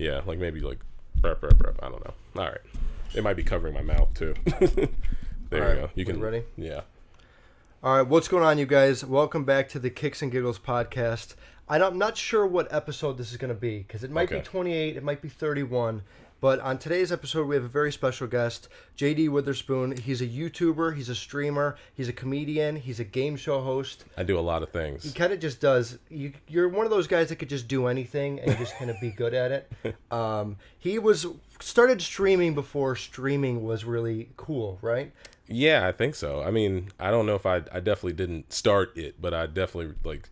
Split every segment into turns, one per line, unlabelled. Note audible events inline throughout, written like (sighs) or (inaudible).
Yeah, like maybe like burp, burp, burp. I don't know. All right. It might be covering my mouth too. (laughs) there you
right,
go. You can
ready?
Yeah.
All right, what's going on, you guys? Welcome back to the Kicks and Giggles podcast. I'm not sure what episode this is going to be because it might
Okay.
be 28, it might be 31. But on today's episode, we have a very special guest, JD Witherspoon. He's a YouTuber, he's a streamer, he's a comedian, he's a game show host.
I do a lot of things.
He kind of just does. You, you're one of those guys that could just do anything and just kind of be good at it. (laughs) Um, he was started streaming before streaming was really cool, right?
Yeah, I think so. I mean, I don't know if I I definitely didn't start it, but I definitely like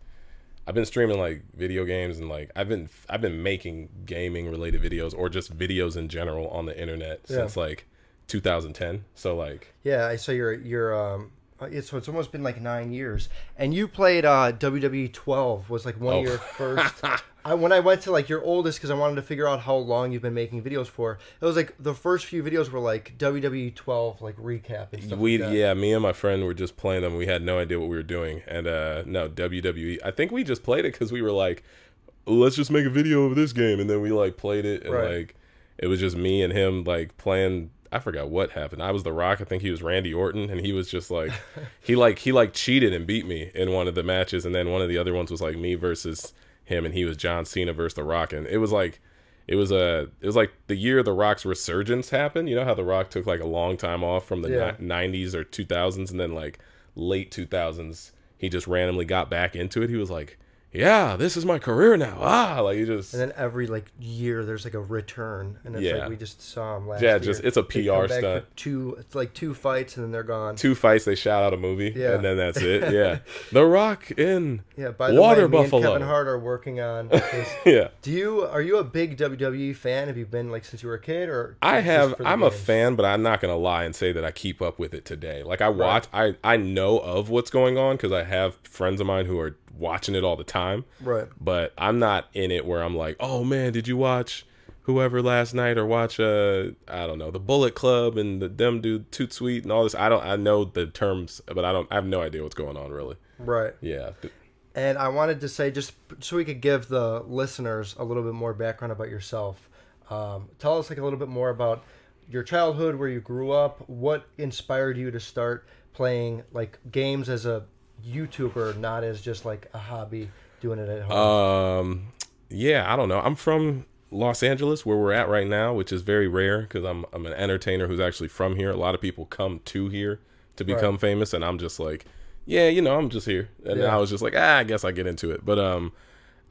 I've been streaming like video games and like I've been I've been making gaming related videos or just videos in general on the internet
Yeah.
since like 2010. So like
Yeah, I saw your your um. uh, It's, so it's almost been like nine years, and you played uh, WWE 12 was like one
Oh.
of your first. (laughs) I, when I went to like your oldest because I wanted to figure out how long you've been making videos for. It was like the first few videos were like WWE 12 like recap and stuff.
we
like
yeah, me and my friend were just playing them. We had no idea what we were doing. And uh no, WWE. I think we just played it cuz we were like let's just make a video of this game and then we like played it and
Right.
like it was just me and him like playing I forgot what happened. I was The Rock. I think he was Randy Orton, and he was just like, (laughs) he like he like cheated and beat me in one of the matches, and then one of the other ones was like me versus him, and he was John Cena versus The Rock, and it was like, it was a, it was like the year The Rock's resurgence happened. You know how The Rock took like a long time off from the
Yeah.
'90s or 2000s, and then like late 2000s, he just randomly got back into it. He was like, yeah, this is my career now. Ah, like you just.
And then every like year, there's like a return, and it's
Yeah.
like we just saw him last year.
Yeah,
year.
just- it's a PR stunt.
Two, it's like two fights, and then they're gone.
Two fights, they shout out a movie,
Yeah.
and then that's it. (laughs) Yeah, The Rock in
Yeah, by the
Water
way, me and Kevin Hart are working on. (laughs) This.
yeah.
Do you are you a big WWE fan? Have you been like since you were a kid, or
I have. I'm a fan, but I'm not gonna lie and say that I keep up with it today. Like I watch, I I know of what's going on because I have friends of mine who are watching it all the time.
Right.
But I'm not in it where I'm like, oh man, did you watch whoever last night or watch uh I don't know the Bullet Club and the them dude Too Sweet and all this. I don't. I know the terms, but I don't. I have no idea what's going on really.
Right.
Yeah.
And I wanted to say just so we could give the listeners a little bit more background about yourself. Um, tell us like a little bit more about your childhood, where you grew up, what inspired you to start playing like games as a YouTuber, not as just like a hobby doing it at home.
Um, yeah, I don't know. I'm from Los Angeles, where we're at right now, which is very rare because I'm I'm an entertainer who's actually from here. A lot of people come to here to become famous, and I'm just like, yeah, you know, I'm just here. And
Yeah.
I was just like, ah, I guess I get into it. But um,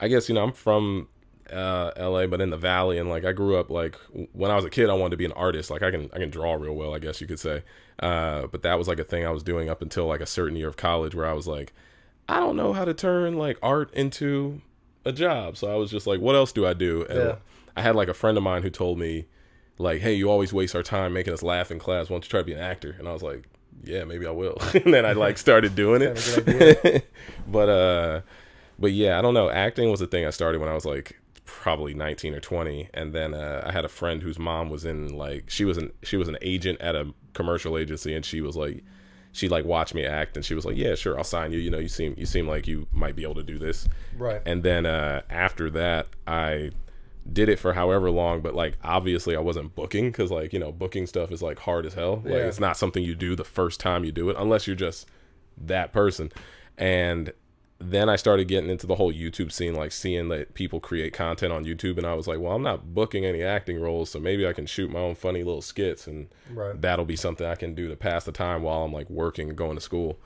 I guess you know, I'm from uh LA, but in the Valley, and like I grew up like when I was a kid, I wanted to be an artist. Like I can I can draw real well, I guess you could say. Uh, but that was like a thing I was doing up until like a certain year of college, where I was like. I don't know how to turn like art into a job. So I was just like, what else do I do? And
Yeah.
I had like a friend of mine who told me, like, hey, you always waste our time making us laugh in class. Why don't you try to be an actor? And I was like, yeah, maybe I will. (laughs) and then I like started doing
Kind of a good
it. (laughs) but uh, but yeah, I don't know. Acting was a thing I started when I was like probably 19 or 20 and then uh, i had a friend whose mom was in like she was an she was an agent at a commercial agency and she was like she like watched me act and she was like yeah sure i'll sign you you know you seem you seem like you might be able to do this
right.
and then uh after that i did it for however long but like obviously i wasn't booking because like you know booking stuff is like hard as hell like
Yeah.
it's not something you do the first time you do it unless you're just that person and then i started getting into the whole youtube scene like seeing that people create content on youtube and i was like well i'm not booking any acting roles so maybe i can shoot my own funny little skits and
Right.
that'll be something i can do to pass the time while i'm like working and going to school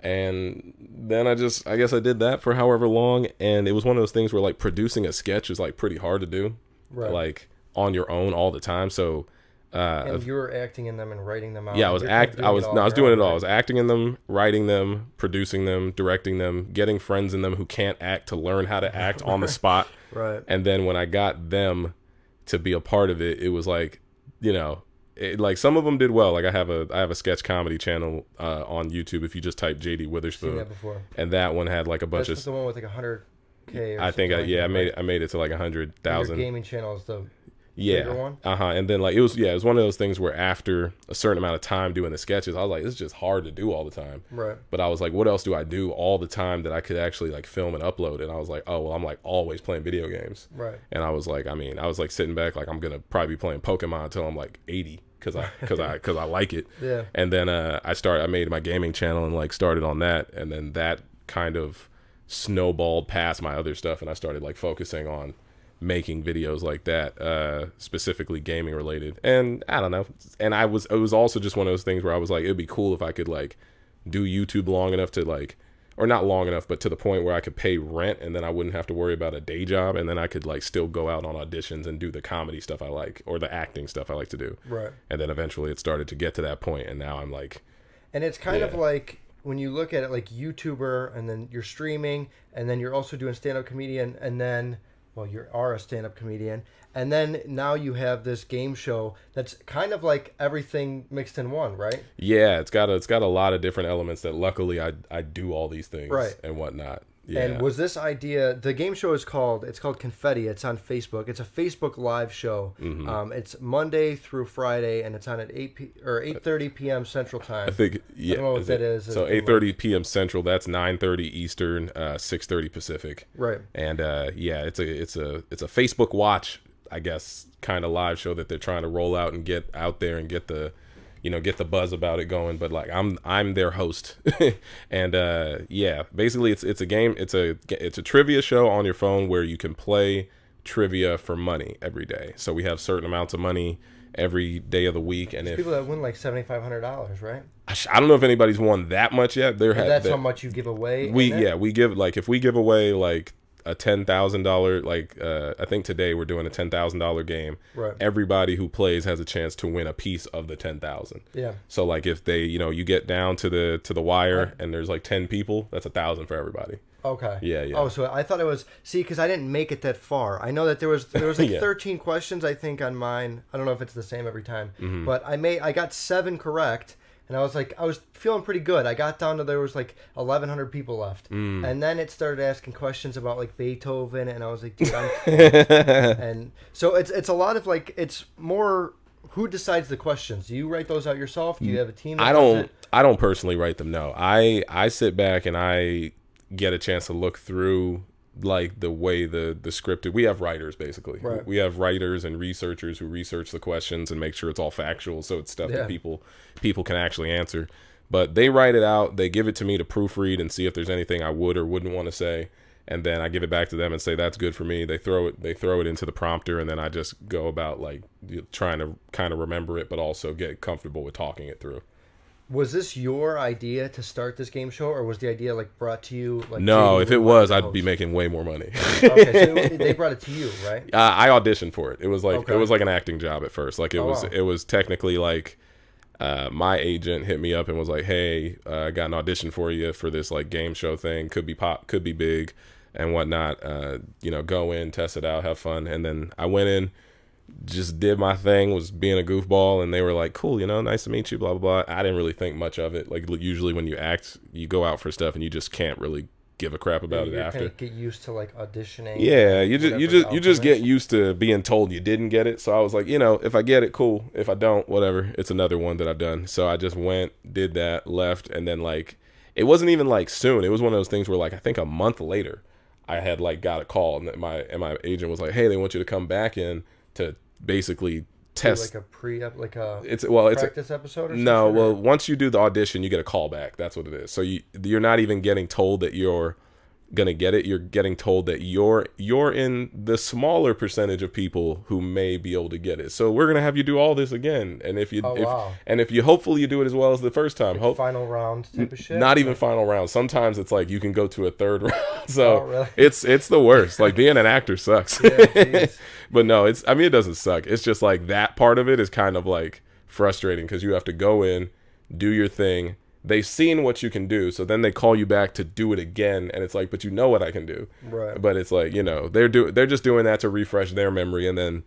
and then i just i guess i did that for however long and it was one of those things where like producing a sketch is like pretty hard to do
Right.
like on your own all the time so uh
and you were acting in them and writing them out.
yeah, I was
You're kind of
act. I was no, I was doing it all. I was acting in them, writing them, producing them, directing them, getting friends in them who can't act to learn how to (laughs) act on the spot.
Right.
And then when I got them to be a part of it, it was like, you know, it, like some of them did well. Like I have a I have a sketch comedy channel uh, on YouTube. If you just type JD
Seen
Witherspoon,
that before.
and that one had like a bunch
That's
of.
the one with like a hundred k.
I think I, yeah, I made it, I made it to like a hundred thousand.
gaming channel is the
Yeah.
one.
Uh huh. And then like it was yeah, it was one of those things where after a certain amount of time doing the sketches, I was like, it's just hard to do all the time.
Right.
But I was like, what else do I do all the time that I could actually like film and upload? And I was like, oh well, I'm like always playing video games.
Right.
And I was like, I mean, I was like sitting back, like I'm gonna probably be playing Pokemon until I'm like 80 because I because I because I like it.
Yeah.
And then uh, I started, I made my gaming channel and like started on that, and then that kind of snowballed past my other stuff, and I started like focusing on making videos like that, uh, specifically gaming related. And I don't know, and I was it was also just one of those things where I was like, it'd be cool if I could like do YouTube long enough to like or not long enough, but to the point where I could pay rent and then I wouldn't have to worry about a day job and then I could like still go out on auditions and do the comedy stuff I like or the acting stuff I like to do.
Right.
And then eventually it started to get to that point and now I'm like
And it's kind of like when you look at it like YouTuber and then you're streaming and then you're also doing stand up comedian and then well you are a stand up comedian and then now you have this game show that's kind of like everything mixed in one, right?
yeah, it's got a, it's got a lot of different elements that luckily I I do all these things
Right.
and whatnot. Yeah.
And was this idea? The game show is called. It's called Confetti. It's on Facebook. It's a Facebook Live show.
Mm-hmm.
Um, it's Monday through Friday, and it's on at eight p or eight thirty p.m. Central Time.
I think yeah.
know what
is
that is.
So eight thirty p.m. Central. That's nine thirty Eastern. Uh, six thirty Pacific.
Right.
And uh, yeah, it's a it's a it's a Facebook Watch, I guess, kind of live show that they're trying to roll out and get out there and get the, you know, get the buzz about it going. But like I'm I'm their host, (laughs) and uh, yeah, basically it's it's a game. It's a it's a trivia show on your phone where you can play trivia for money every day. So we have certain amounts of money every day of the week, and if
People that win like seventy five hundred dollars, right?
I sh- I don't know if anybody's won that much yet. There
that's
there-
how much you give away.
we yeah we give like if we give away like a ten thousand dollar like uh i think today we're doing a ten thousand dollar game
Right.
everybody who plays has a chance to win a piece of the ten thousand
Yeah.
so like if they you know you get down to the to the wire and there's like 10 people that's a thousand for everybody
Okay.
Yeah, yeah.
Oh, so I thought it was see because I didn't make it that far. I know that there was there was (laughs) like
Yeah.
13 questions I think on mine. I don't know if it's the same every time,
Mm-hmm.
but I made I got seven correct, and I was like I was feeling pretty good. I got down to there was like 1,100 people left,
Mm.
and then it started asking questions about like Beethoven, and I was like, dude, I'm. (laughs) and so it's it's a lot of like it's more. Who decides the questions? Do you write those out yourself? Do you have a team? that
I don't? I don't personally write them no. I I sit back and I get a chance to look through like the way the the scripted we have writers basically.
Right.
We have writers and researchers who research the questions and make sure it's all factual so it's stuff
Yeah.
that people people can actually answer. But they write it out, they give it to me to proofread and see if there's anything I would or wouldn't want to say. And then I give it back to them and say that's good for me. They throw it they throw it into the prompter and then I just go about like trying to kind of remember it but also get comfortable with talking it through.
Was this your idea to start this game show, or was the idea like brought to you? Like
No, if it was, I'd be making way more money.
okay, so it- (laughs) they brought it to you, right?
uh, I auditioned for it. It was like
Okay.
it was like an acting job at first. Like it
Oh,
was
wow.
it was technically like uh, my agent hit me up and was like, "Hey, uh, I got an audition for you for this like game show thing. Could be pop, could be big, and whatnot. Uh, you know, go in, test it out, have fun." And then I went in, just did my thing, was being a goofball, and they were like, "Cool, you know, nice to meet you." Blah blah blah. I didn't really think much of it. Like usually when you act, you go out for stuff and you just can't really give a crap about it
you
after.
get used to like auditioning.
Yeah, you just you just you just get used to being told you didn't get it. So I was like, you know, if I get it, cool. If I don't, whatever. It's another one that I've done. So I just went, did that, left, and then like it wasn't even like soon. It was one of those things where like I think a month later, I had like got a call and my and my agent was like, hey, they want you to come back in to basically test.
like a pre, like a
it's well, it's a,
practice episode. Or
no,
something,
well, once you do the audition, you get a call back. That's what it is. So you you're not even getting told that you're gonna get it. You're getting told that you're you're in the smaller percentage of people who may be able to get it. So we're gonna have you do all this again. And if you
Oh,
if,
wow.
and if you hopefully you do it as well as the first time, hope
final round type of shit.
not even final round. Sometimes it's like you can go to a third (laughs) round. So
Oh, really?
it's it's the worst. Like being an actor sucks.
jeez. (laughs)
but no, it's I mean it doesn't suck. It's just like that part of it is kind of like frustrating because you have to go in, do your thing. They've seen what you can do, so then they call you back to do it again, and it's like, but you know what I can do.
Right.
But it's like you know they're do they're just doing that to refresh their memory, and then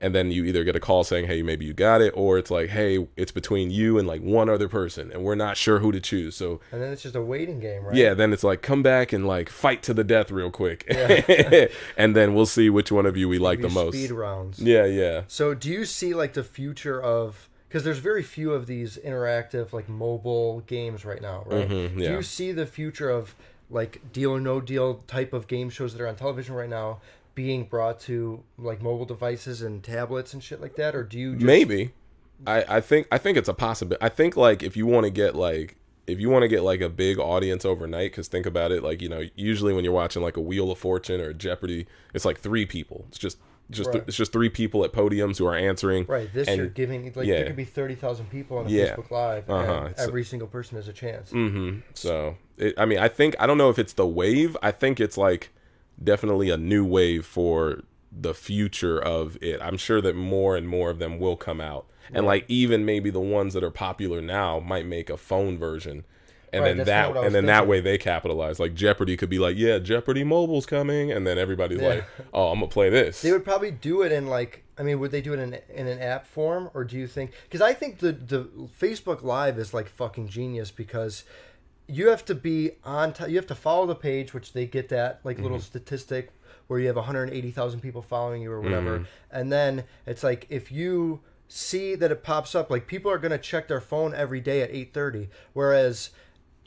and then you either get a call saying hey maybe you got it or it's like hey it's between you and like one other person and we're not sure who to choose so
And then it's just a waiting game, right?
yeah then it's like come back and like fight to the death real quick
Yeah. (laughs)
and then we'll see which one of you we like the most
Speed rounds.
yeah yeah
So do you see like the future of because there's very few of these interactive like mobile games right now, right?
Mhm,
Do you see the future of like deal or no deal type of game shows that are on television right now being brought to like mobile devices and tablets and shit like that, or do you just,
maybe. I, I think i think it's a possibility i think like if you want to get like if you want to get like a big audience overnight because think about it like you know usually when you're watching like a wheel of fortune or jeopardy it's like three people. It's just just
Right.
it's just three people at podiums who are answering
right? This
and-
you're giving like
yeah.
there could be thirty thousand people on a
Yeah.
Facebook Live,
Uh-huh.
every single person has a chance.
hmm So, it, I mean, I think I don't know if it's the wave. I think it's like definitely a new wave for the future of it. I'm sure that more and more of them will come out, and like even maybe the ones that are popular now might make a phone version. And
Right,
then that,
kinda what I
and then that way they capitalize. Like Jeopardy could be like, yeah, Jeopardy Mobile's coming, and then everybody's
Yeah.
like, oh, I'm gonna play this.
They would probably do it in like I mean, would they do it in in an app form, or do you think? Because I think the the Facebook Live is like fucking genius because you have to be on. T- you have to follow the page, which they get that like little mm-hmm. statistic where you have 180,000 people following you or whatever, mm-hmm. and then it's like if you see that it pops up, like people are gonna check their phone every day at 8:30, whereas.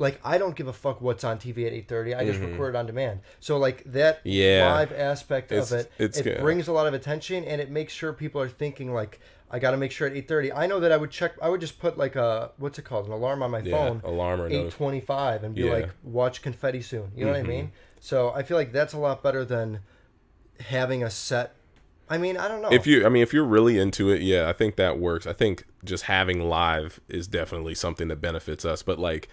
Like I don't give a fuck what's on TV at eight thirty. I just record it on demand. So like that
Yeah.
live aspect
It's-
of it, it
good.
brings a lot of attention and it makes sure people are thinking like I got to make sure at 8:30. I know that I would check I would just put like a what's it called? an alarm on my
yeah,
phone
alarm or notif-
8:25 and be
Yeah. Mm-hmm.
like watch confetti soon. You know what I mean? So I feel like that's a lot better than having a set I mean, I don't know.
if you i mean if you're really into it yeah i think that works i think just having live is definitely something that benefits us but like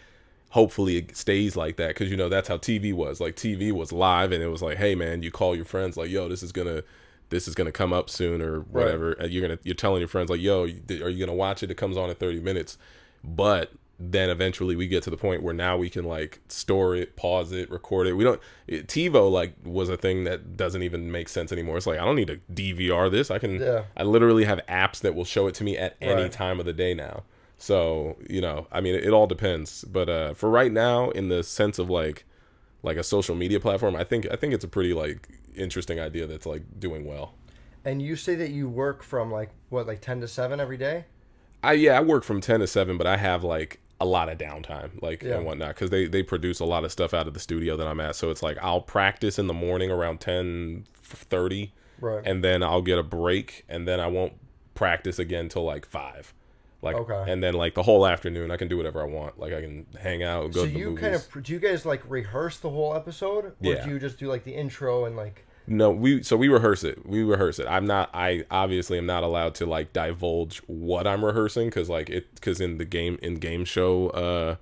hopefully it stays like that because you know that's how tv was like tv was live and it was like hey man you call your friends like yo this is gonna this is gonna come up soon or whatever and you're gonna you're telling your friends like yo are you gonna watch it it comes on in 30 minutes but then eventually we get to the point where now we can like store it, pause it, record it. We don't it, TiVo like was a thing that doesn't even make sense anymore. It's like I don't need to DVR this. I can
Yeah.
I literally have apps that will show it to me at any time of the day now. So, you know, I mean it, it all depends. But uh for right now in the sense of like like a social media platform, I think I think it's a pretty like interesting idea that's like doing well.
and you say that you work from like what like 10 to 7 every day?
I yeah, I work from ten to seven, but I have like a lot of downtime, like
Yeah.
and whatnot, because they they produce a lot of stuff out of the studio that I'm at. So it's like I'll practice in the morning around ten thirty,
Right.
and then I'll get a break, and then I won't practice again till like five. Like
Okay.
and then like the whole afternoon, I can do whatever I want. Like I can hang out, go
so
to the
you
movies.
kind of do you guys like rehearse the whole episode or
Yeah.
do you just do like the intro and like
No, we so we rehearse it. We rehearse it. I'm not. I obviously am not allowed to like divulge what I'm rehearsing because like it because in the game in game show uh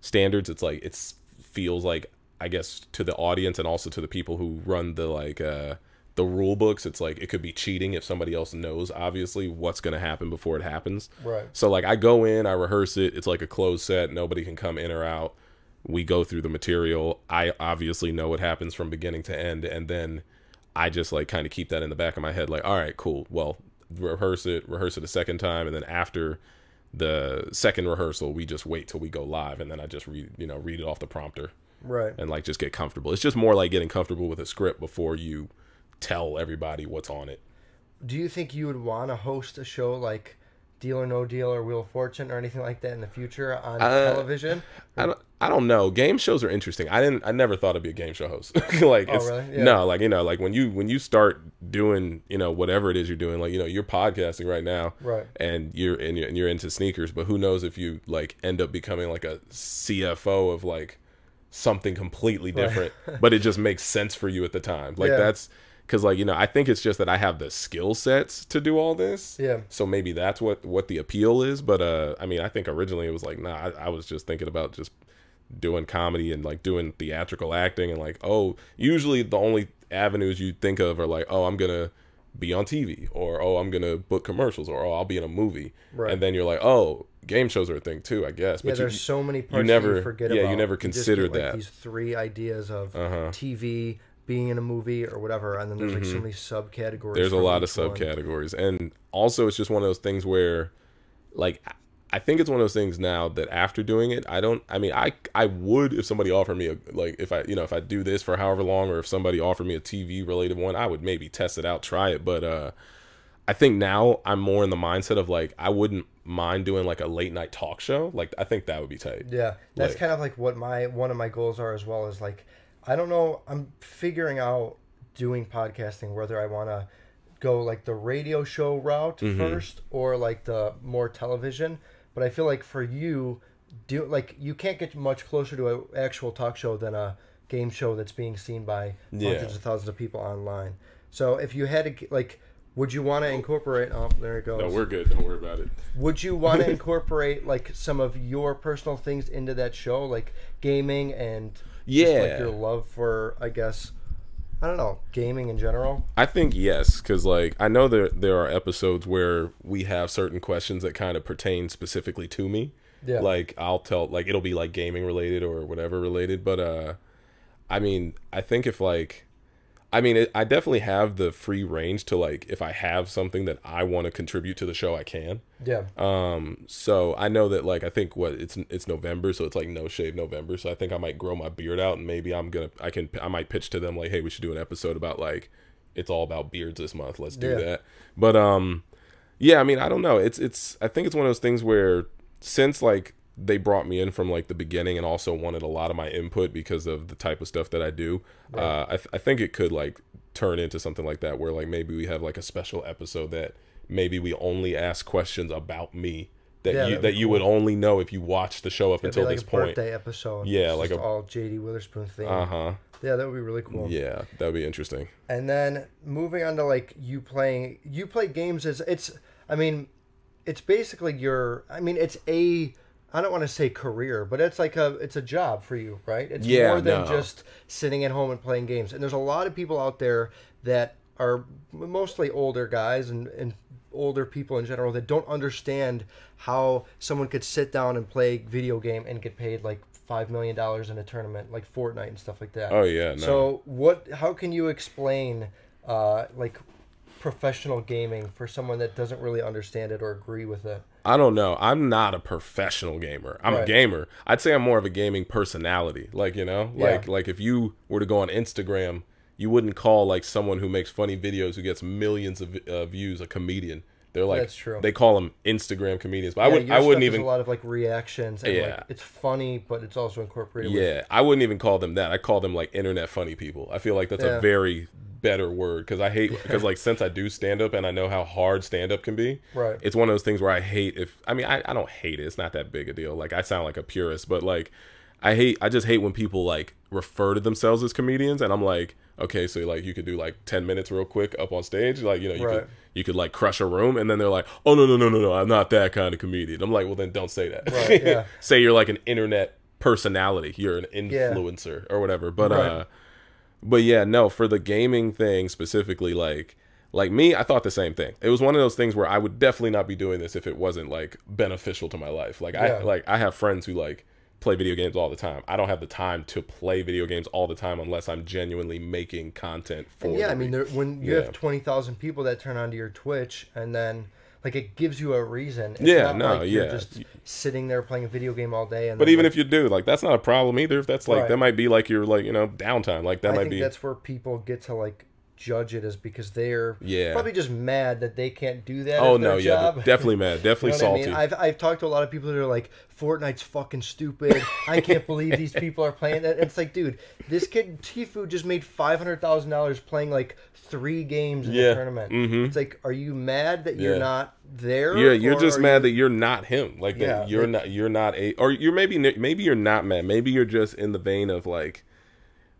standards, it's like it's feels like I guess to the audience and also to the people who run the like uh the rule books. It's like it could be cheating if somebody else knows obviously what's gonna happen before it happens.
right.
So like I go in, I rehearse it. It's like a closed set. Nobody can come in or out. We go through the material. I obviously know what happens from beginning to end, and then I just like kind of keep that in the back of my head. Like, all right, cool. Well, rehearse it, rehearse it a second time, and then after the second rehearsal, we just wait till we go live, and then I just read, you know, read it off the prompter
Right.
and like just get comfortable. It's just more like getting comfortable with a script before you tell everybody what's on it.
Do you think you would want to host a show like Deal or No Deal or Wheel of Fortune or anything like that in the future on
Uh,
television?
I don't, I don't know. Game shows are interesting. I didn't. I never thought I'd be a game show host. (laughs) like,
Oh,
it's,
really? Yeah.
no, like you know, like when you when you start doing, you know, whatever it is you're doing, like you know, you're podcasting right now,
Right.
And you're and you're, and you're into sneakers, but who knows if you like end up becoming like a CFO of like something completely different, (laughs) but it just makes sense for you at the time. Like
Yeah.
that's because like you know, I think it's just that I have the skill sets to do all this.
Yeah.
So maybe that's what what the appeal is. But uh, I mean, I think originally it was like, nah, I, I was just thinking about just doing comedy and like doing theatrical acting and like, oh, usually the only avenues you think of are like, oh, I'm gonna be on TV or oh, I'm gonna book commercials or oh, I'll be in a movie.
Right.
And then you're like, oh, game shows are a thing too, I guess.
Yeah,
But
there's
you,
so many parts that
never-
you forget
yeah, you
about.
never
just get,
considered
like,
that.
These three ideas of
Uh-huh.
TV, being in a movie or whatever, and then there's like so many subcategories.
Mm-hmm. there's a lot of
each one.
subcategories and also it's just one of those things where like i think it's one of those things now that after doing it i don't i mean i i would if somebody offered me a like if i you know if i do this for however long or if somebody offered me a tv related one i would maybe test it out try it but uh i think now i'm more in the mindset of like i wouldn't mind doing like a late night talk show like i think that would be tight
Yeah, that's
Like-
kind of like what my one of my goals are as well. Is like, I don't know. I'm figuring out doing podcasting whether I want to go like the radio show route
Mm-hmm.
first or like the more television. But I feel like for you, do like you can't get much closer to an actual talk show than a game show that's being seen by
Yeah.
hundreds of thousands of people online. So if you had to like. Would you want to incorporate? Oh, there it goes.
no we're good don't worry about it
Would you want to (laughs) incorporate like some of your personal things into that show, like gaming and just,
Yeah.
like your love for, I guess, I don't know, gaming in general?
I think yes, because like I know there there are episodes where we have certain questions that kind of pertain specifically to me.
Yeah.
Like I'll tell like it'll be like gaming related or whatever related, but uh, I mean I think if like, I mean it, I definitely have the free range to like if I have something that I want to contribute to the show I can.
Yeah,
Um, so I know that like I think what it's it's November, so it's like no shave November. So I think I might grow my beard out, and maybe I'm gonna I can I might pitch to them like, hey, we should do an episode about like it's all about beards this month. Let's do
Yeah.
that. But um, yeah, I mean I don't know. It's it's I think it's one of those things where since like they brought me in from like the beginning and also wanted a lot of my input because of the type of stuff that I do. Uh, I, th- I think it could like turn into something like that where like maybe we have like a special episode that maybe we only ask questions about me that
Yeah,
you that you would only know if you watched the show up
It'd
until
like
this
a
point.
birthday episode.
Yeah, like
just
a-
all JD Witherspoon thing.
Uh huh.
Yeah, that would be really cool.
Yeah, that would be interesting.
And then moving on to like you playing, you play games as it's. I mean, it's basically your. I mean, it's a. I don't want to say career, but it's like a it's a job for you, right? It's
Yeah,
more than
no.
just sitting at home and playing games. And there's a lot of people out there that are mostly older guys and, and older people in general that don't understand how someone could sit down and play video game and get paid like five million dollars in a tournament like Fortnite and stuff like that.
Oh yeah, no.
So what? How can you explain uh, like professional gaming for someone that doesn't really understand it or agree with it?
I don't know. I'm not a professional gamer. I'm a gamer. I'd say I'm more of a gaming personality. Like, you know, like
Yeah.
like if you were to go on Instagram, you wouldn't call like someone who makes funny videos who gets millions of uh, views a comedian. They're like
That's true.
they call them Instagram comedians. But I would I wouldn't even
a lot of like reactions and
Yeah.
like it's funny, but it's also incorporated. with
Yeah, I wouldn't even call them that. I call them like internet funny people. I feel like that's
Yeah.
a very better word because I hate (laughs) because like since I do stand up and I know how hard stand up can be.
Right.
It's one of those things where I hate if I mean I, I don't hate it. It's not that big a deal. Like I sound like a purist, but like I hate I just hate when people like refer to themselves as comedians and I'm like okay so like you could do like 10 minutes real quick up on stage like you know you
Right.
could you could like crush a room and then they're like oh no no no no no I'm not that kind of comedian. I'm like well then don't say that.
Right, yeah. (laughs)
say you're like an internet personality. You're an
Yeah.
influencer or whatever. But
Right.
uh but yeah, no, for the gaming thing specifically, like like me, I thought the same thing. It was one of those things where I would definitely not be doing this if it wasn't like beneficial to my life. Like
Yeah.
I like I have friends who like play video games all the time. I don't have the time to play video games all the time unless I'm genuinely making content for
And yeah, I mean, there, when you
Yeah.
have twenty thousand people that turn onto your Twitch, and then like it gives you a reason. It's
Yeah,
not
no,
like you're
yeah.
just sitting there playing a video game all day. And
But even
like,
if you do, like that's not a problem either. If that's like
Right.
that might be like your like, you know, downtime. Like that
I
might
think
be
that's where people get to like judge it is because they're
Yeah.
probably just mad that they can't do that.
Oh no, yeah,
job.
definitely mad, (laughs) definitely
You know what I
salty.
mean? I've I've talked to a lot of people that are like, Fortnite's fucking stupid. I can't believe these (laughs) people are playing that. It's like, dude, this kid Tfue just made five hundred thousand dollars playing like three games in
Yeah,
the tournament.
mhm.
It's like, are you mad that you're
Yeah.
not there?
Yeah, you're just mad
you-
that you're not him. Like
Yeah,
that you're
like-
not you're not a or you're maybe maybe you're not mad. Maybe you're just in the vein of like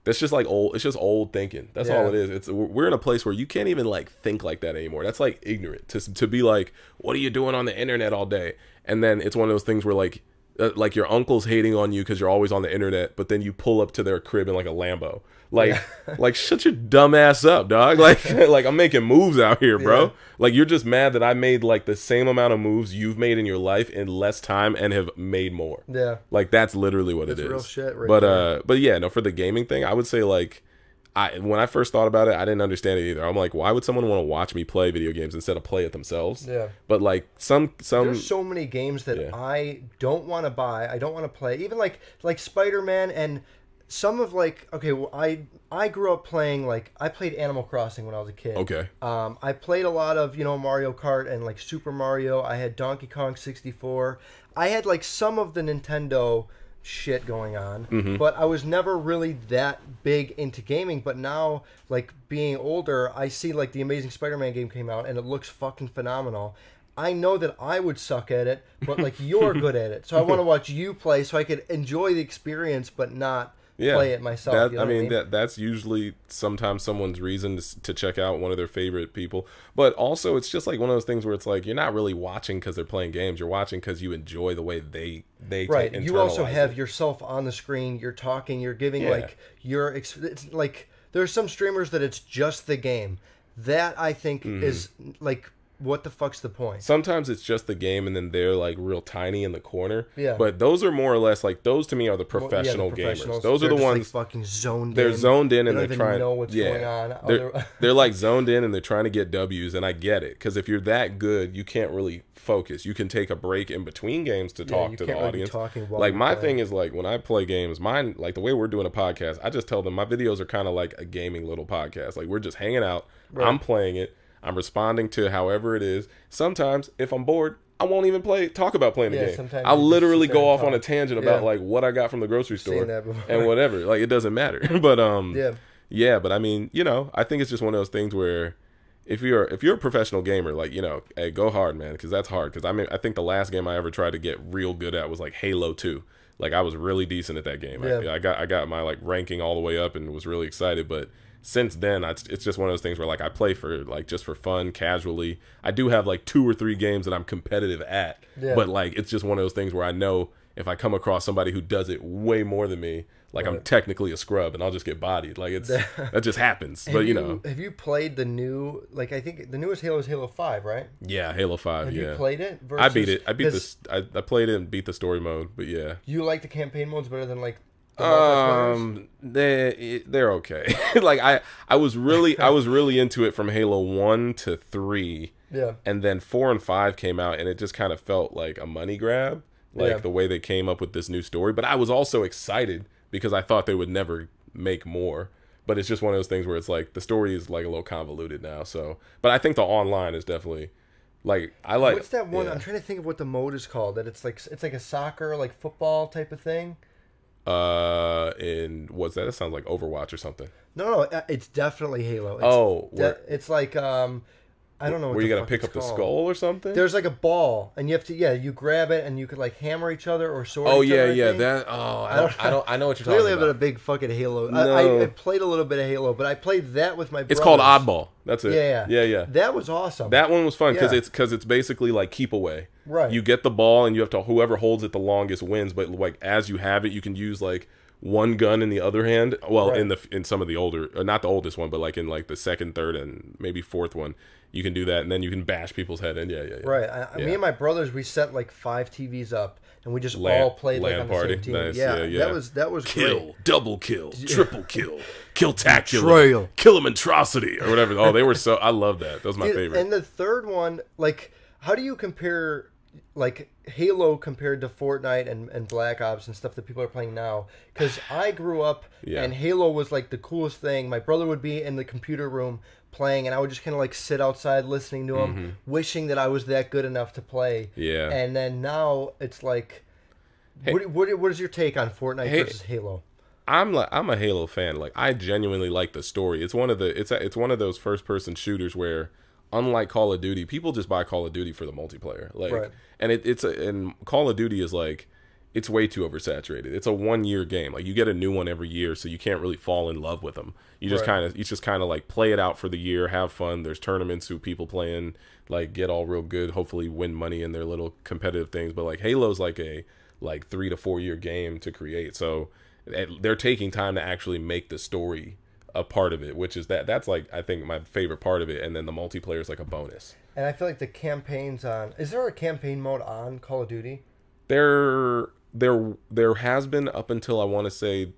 that's just like old. It's just old thinking. That's all it is. It's we're in a place where you can't even like think like that anymore. That's like ignorant to to be like, what are you doing on the internet all day? And then it's one of those things where like uh, like your uncle's hating on you because you're always on the internet, but then you pull up to their crib in like a Lambo. Like (laughs) like shut your dumb ass up, dog. (laughs) Like (laughs) like I'm making moves out here, bro.
Yeah.
Like you're just mad that I made like the same amount of moves you've made in your life in less time and have made more.
Yeah.
Like that's literally what
That's
it is.
real shit right
but
there.
uh but yeah, no for the gaming thing, I would say like I when I first thought about it, I didn't understand it either. I'm like, why would someone want to watch me play video games instead of play it themselves?
Yeah.
But like some some
There's so many games that
Yeah.
I don't want to buy. I don't want to play. Even like like Spider Man and some of like okay, well, I I grew up playing like I played Animal Crossing when I was a kid.
okay.
Um, I played a lot of you know Mario Kart and like Super Mario. I had Donkey Kong 64. I had like some of the Nintendo shit going on,
Mm-hmm.
but I was never really that big into gaming. But now, like being older, I see like the Amazing Spider-Man game came out and it looks fucking phenomenal. I know that I would suck at it, but like you're (laughs) good at it, so I want to watch you play so I could enjoy the experience, but not
Yeah.
play it myself.
That,
you know
I
what
mean, that that's usually sometimes someone's reason to, to check out one of their favorite people. But also, it's just like one of those things where it's like you're not really watching because they're playing games. You're watching because you enjoy the way they they
right you also have
it.
yourself on the screen you're talking you're giving
Yeah.
like your it's like there's some streamers that it's just the game that i think
Mm-hmm.
is like what the fuck's the point
Sometimes it's just the game, and then they're like real tiny in the corner.
Yeah.
But those are more or less like those to me are the
Well, yeah, the
professional gamers. Those are the
just, like,
ones
fucking zoned in.
they're
in.
zoned in
They
and they're trying.
know what's
yeah,
going on.
They're, (laughs) they're like zoned in and they're trying to get W's, and I get it because if you're that good, you can't really focus. You can take a break in between games to
Yeah,
talk to the
really
audience.
while
like my
playing.
thing is like when I play games, mine like the way we're doing a podcast. I just tell them my videos are kind of like a gaming little podcast. Like we're just hanging out. I'm playing it. I'm responding to however it is. Sometimes if I'm bored. I won't even play talk about playing the
Yeah,
game. I'll literally go off on a tangent about
Yeah.
like what I got from the grocery store
Seen that before.
and whatever. Like it doesn't matter. (laughs) but um
Yeah.
yeah, but I mean, you know, I think it's just one of those things where if you're if you're a professional gamer, like you know, hey, go hard, man, because that's hard. Because I mean, I think the last game I ever tried to get real good at was like Halo Two. Like I was really decent at that game. I,
Yeah.
I got I got my like ranking all the way up and was really excited. But since then, I, it's just one of those things where like I play for like just for fun, casually. I do have like two or three games that I'm competitive at,
Yeah.
but like it's just one of those things where I know if I come across somebody who does it way more than me, like I'm technically a scrub and I'll just get bodied. Like it's (laughs) that just happens. But you know,
have you played the new like i think the newest halo is halo 5 right
yeah, Halo Five.
have
yeah,
you played it
I beat it. I beat this. I, I played it and beat the story mode. But yeah,
you like the campaign modes better than like the
um, they they're okay. (laughs) like I I was really I was really into it from Halo One to three.
yeah
and then four and five came out and it just kind of felt like a money grab like
Yeah.
the way they came up with this new story but i was also excited because i thought they would never make more but it's just one of those things where it's like the story is like a little convoluted now so but i think the online is definitely like i like
What's that one?
yeah.
I'm trying to think of what the mode is called. That it's like it's like a soccer, like football type of thing.
Uh and what's that it sounds like overwatch or something
No, no, uh, it's definitely Halo. It's
oh
de- it's like um, I don't know. What
where you
the
gotta pick up the
called.
skull or something
There's like a ball, and you have to yeah, you grab it, and you could like hammer each other or sword.
oh yeah
other,
yeah
think.
that oh i don't, I don't i know what you're
Clearly,
talking
I've been a
about
big fucking Halo.
No.
I, I, played a little bit of Halo, but I played that with my.
it's called oddball that's it
Yeah,
yeah yeah
That was awesome.
That one was fun because
Yeah.
it's because it's basically like keep away.
Right.
You get the ball and you have to whoever holds it the longest wins. But like as you have it, you can use like one gun in the other hand. Well,
Right.
in the in some of the older, uh, not the oldest one, but like in like the second, third, and maybe fourth one, you can do that, and then you can bash people's head in. Yeah, yeah, yeah.
Right. I, I- Me and my brothers, we set like five TVs up, and we just
Lan-
all played like
LAN
on the same team.
Nice.
Yeah,
Yeah, yeah.
that was that was
Kill,
great.
double kill, (laughs) triple kill, Killtacular,
Betrayal.
atrocity or whatever. Oh, they were so. I love that. That was my
Dude,
favorite.
And the third one, like, how do you compare, like, Halo compared to Fortnite and, and Black Ops and stuff that people are playing now? Because I grew up (sighs)
Yeah.
and Halo was like the coolest thing. My brother would be in the computer room playing, and I would just kind of like sit outside listening to him, wishing that I was that good enough to play.
Mm-hmm. Yeah.
And then now it's like, what, what, what is your take on Fortnite
Hey-
versus Halo?
I'm like I'm a Halo fan. Like I genuinely like the story. It's one of the it's a, it's one of those first person shooters where unlike Call of Duty, people just buy Call of Duty for the multiplayer. Like
Right.
and it, it's a, and Call of Duty is like it's way too oversaturated. It's a one year game. Like you get a new one every year, so you can't really fall in love with them. You just
Right.
kind of you just kind of like play it out for the year, have fun. There's tournaments who people playing like get all real good, hopefully win money in their little competitive things. But like Halo's like a like three to four year game to create. So they're taking time to actually make the story a part of it, which is that that's like I think my favorite part of it. And then the multiplayer is like a bonus.
And I feel like the campaigns on. Is there a campaign mode on Call of Duty?
there there there has been up until I want to say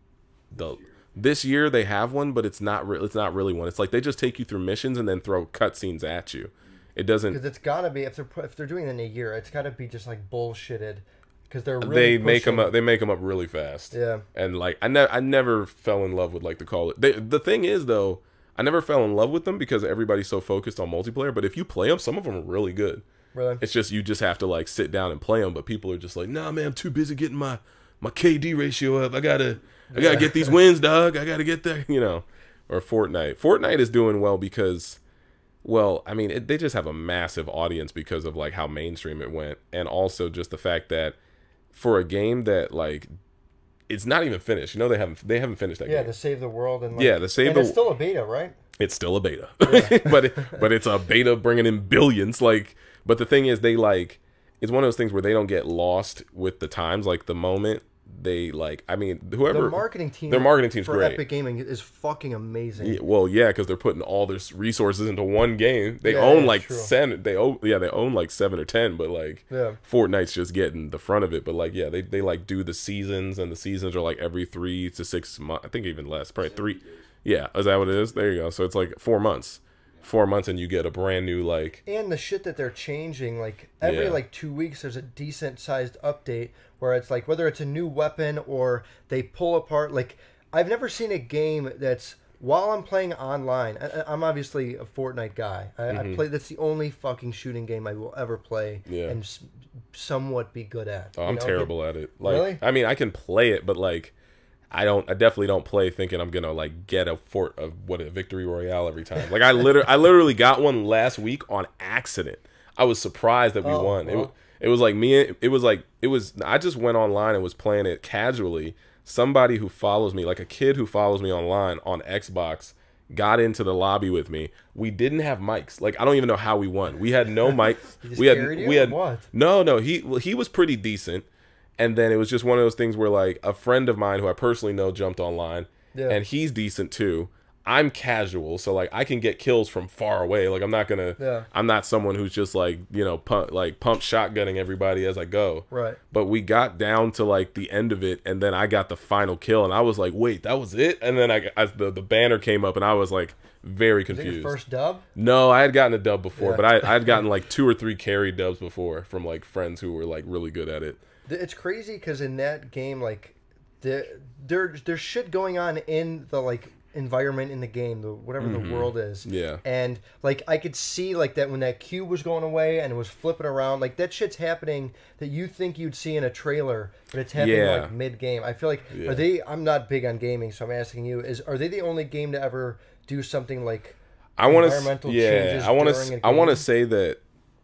the This year they have one, but it's not re- it's not really one. It's like they just take you through missions and then throw cutscenes at you. It doesn't.
Because it's gotta be if they're if they're doing it in a year, it's gotta be just like bullshitted. Because they're really
they make them up. They make them up really fast.
Yeah.
And like I never I never fell in love with like the call it. They, the thing is though, I never fell in love with them because everybody's so focused on multiplayer. But if you play them, some of them are really good.
Really.
It's just you just have to like sit down and play them. But people are just like, nah, man, I'm too busy getting my my KD ratio up. I gotta I gotta get these wins, dog. I gotta get there. You know. Or Fortnite. Fortnite is doing well because, well, I mean, it, they just have a massive audience because of like how mainstream it went, and also just the fact that for a game that like it's not even finished. You know, they haven't they haven't finished that
Yeah,
game.
Yeah, to save the world and like,
Yeah, to save
and
the-
it's still a beta, right?
it's still a beta (laughs) but it, but it's a beta bringing in billions like but the thing is they like it's one of those things where they don't get lost with the times. Like the moment they like i mean whoever
their marketing team,
their marketing team's
for
great.
Epic Gaming is fucking amazing.
Yeah, well yeah because they're putting all their resources into one game. They
Yeah,
own like
true.
seven they own yeah they own like seven or ten but like
Yeah.
fortnite's just getting the front of it. But like yeah they, they like do the seasons and the seasons are like every three to six months i think even less probably three yeah is that what it is? There you go. So it's like four months four months and you get a brand new like
And the shit that they're changing, like every
Yeah.
like two weeks, there's a decent sized update where it's like whether it's a new weapon or they pull apart. Like I've never seen a game that's while I'm playing online. I, I'm obviously a Fortnite guy. I, I play. That's the only fucking shooting game I will ever play
Mm-hmm. Yeah.
and s- somewhat be good at.
Oh, I'm
know?
terrible at it. Like,
Really?
I mean, I can play it, but like, I don't. I definitely don't play thinking I'm gonna like get a fort of what a victory royale every time. Like, I (laughs) literally, I literally got one last week on accident. I was surprised that we
Oh,
won. It,
well.
it was like me. It was like it was. I just went online and was playing it casually. Somebody who follows me, like a kid who follows me online on Xbox, got into the lobby with me. We didn't have mics. Like I don't even know how we won. We had no (laughs) mics. We had we had
what?
no, no. He well, he was pretty decent, and then it was just one of those things where like a friend of mine who I personally know jumped online,
Yeah.
and he's decent too. I'm casual, so like I can get kills from far away. Like I'm not gonna.
Yeah.
I'm not someone who's just like you know pump like pump shotgunning everybody as I go.
Right.
But we got down to like the end of it, and then I got the final kill, and I was like, "Wait, that was it?" And then I, I the the banner came up, and I was like very confused.
your first dub?
No, I had gotten a dub before,
Yeah.
but I I had (laughs) gotten like two or three carry dubs before from like friends who were like really good at it.
It's crazy because in that game, like, there, there, there's shit going on in the like environment in the game, the whatever the world is.
Mm-hmm. Yeah.
And like, I could see like that when that cube was going away and it was flipping around, like that shit's happening that you think you'd see in a trailer, but it's happening
Yeah.
like mid game. I feel like
Yeah.
are they? I'm not big on gaming, so I'm asking you: Is are they the only game to ever do something like?
I want to, yeah, I want to, I want to say that,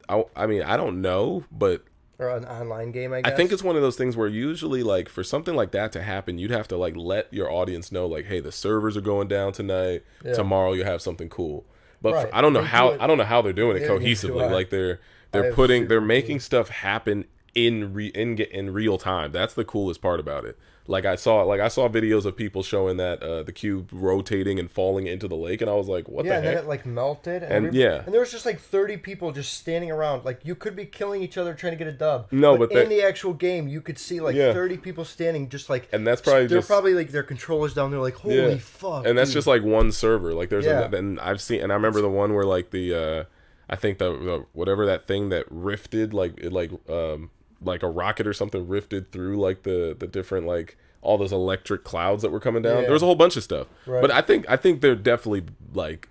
I, I mean, I don't know, but
Or an online game, I guess.
I think it's one of those things where usually, like, for something like that to happen, you'd have to like let your audience know, like, hey, the servers are going down tonight.
Yeah.
Tomorrow you have something cool. But
Right.
for, I don't know
They
how
it-
I don't know how they're doing it
Yeah,
cohesively. Like they're they're putting they're making stuff happen in re, in in real time. That's the coolest part about it. Like I saw like I saw videos of people showing that uh, the cube rotating and falling into the lake, and I was like, what
Yeah,
the
and
heck?
then it like melted, and,
And, yeah.
and there was just like thirty people just standing around. Like you could be killing each other trying to get a dub.
No, but
in
they-
the actual game, you could see like
Yeah.
thirty people standing, just like.
And that's probably
they're
just-
probably like their controllers down there, like holy
Yeah.
fuck.
and that's
dude."
just like one server like there's
Yeah.
a, and i've seen and i remember the one where like the uh i think the, the whatever that thing that rifted like it like um like a rocket or something rifted through like the the different like all those electric clouds that were coming down
Yeah.
there was a whole bunch of stuff
Right.
but i think i think they're definitely like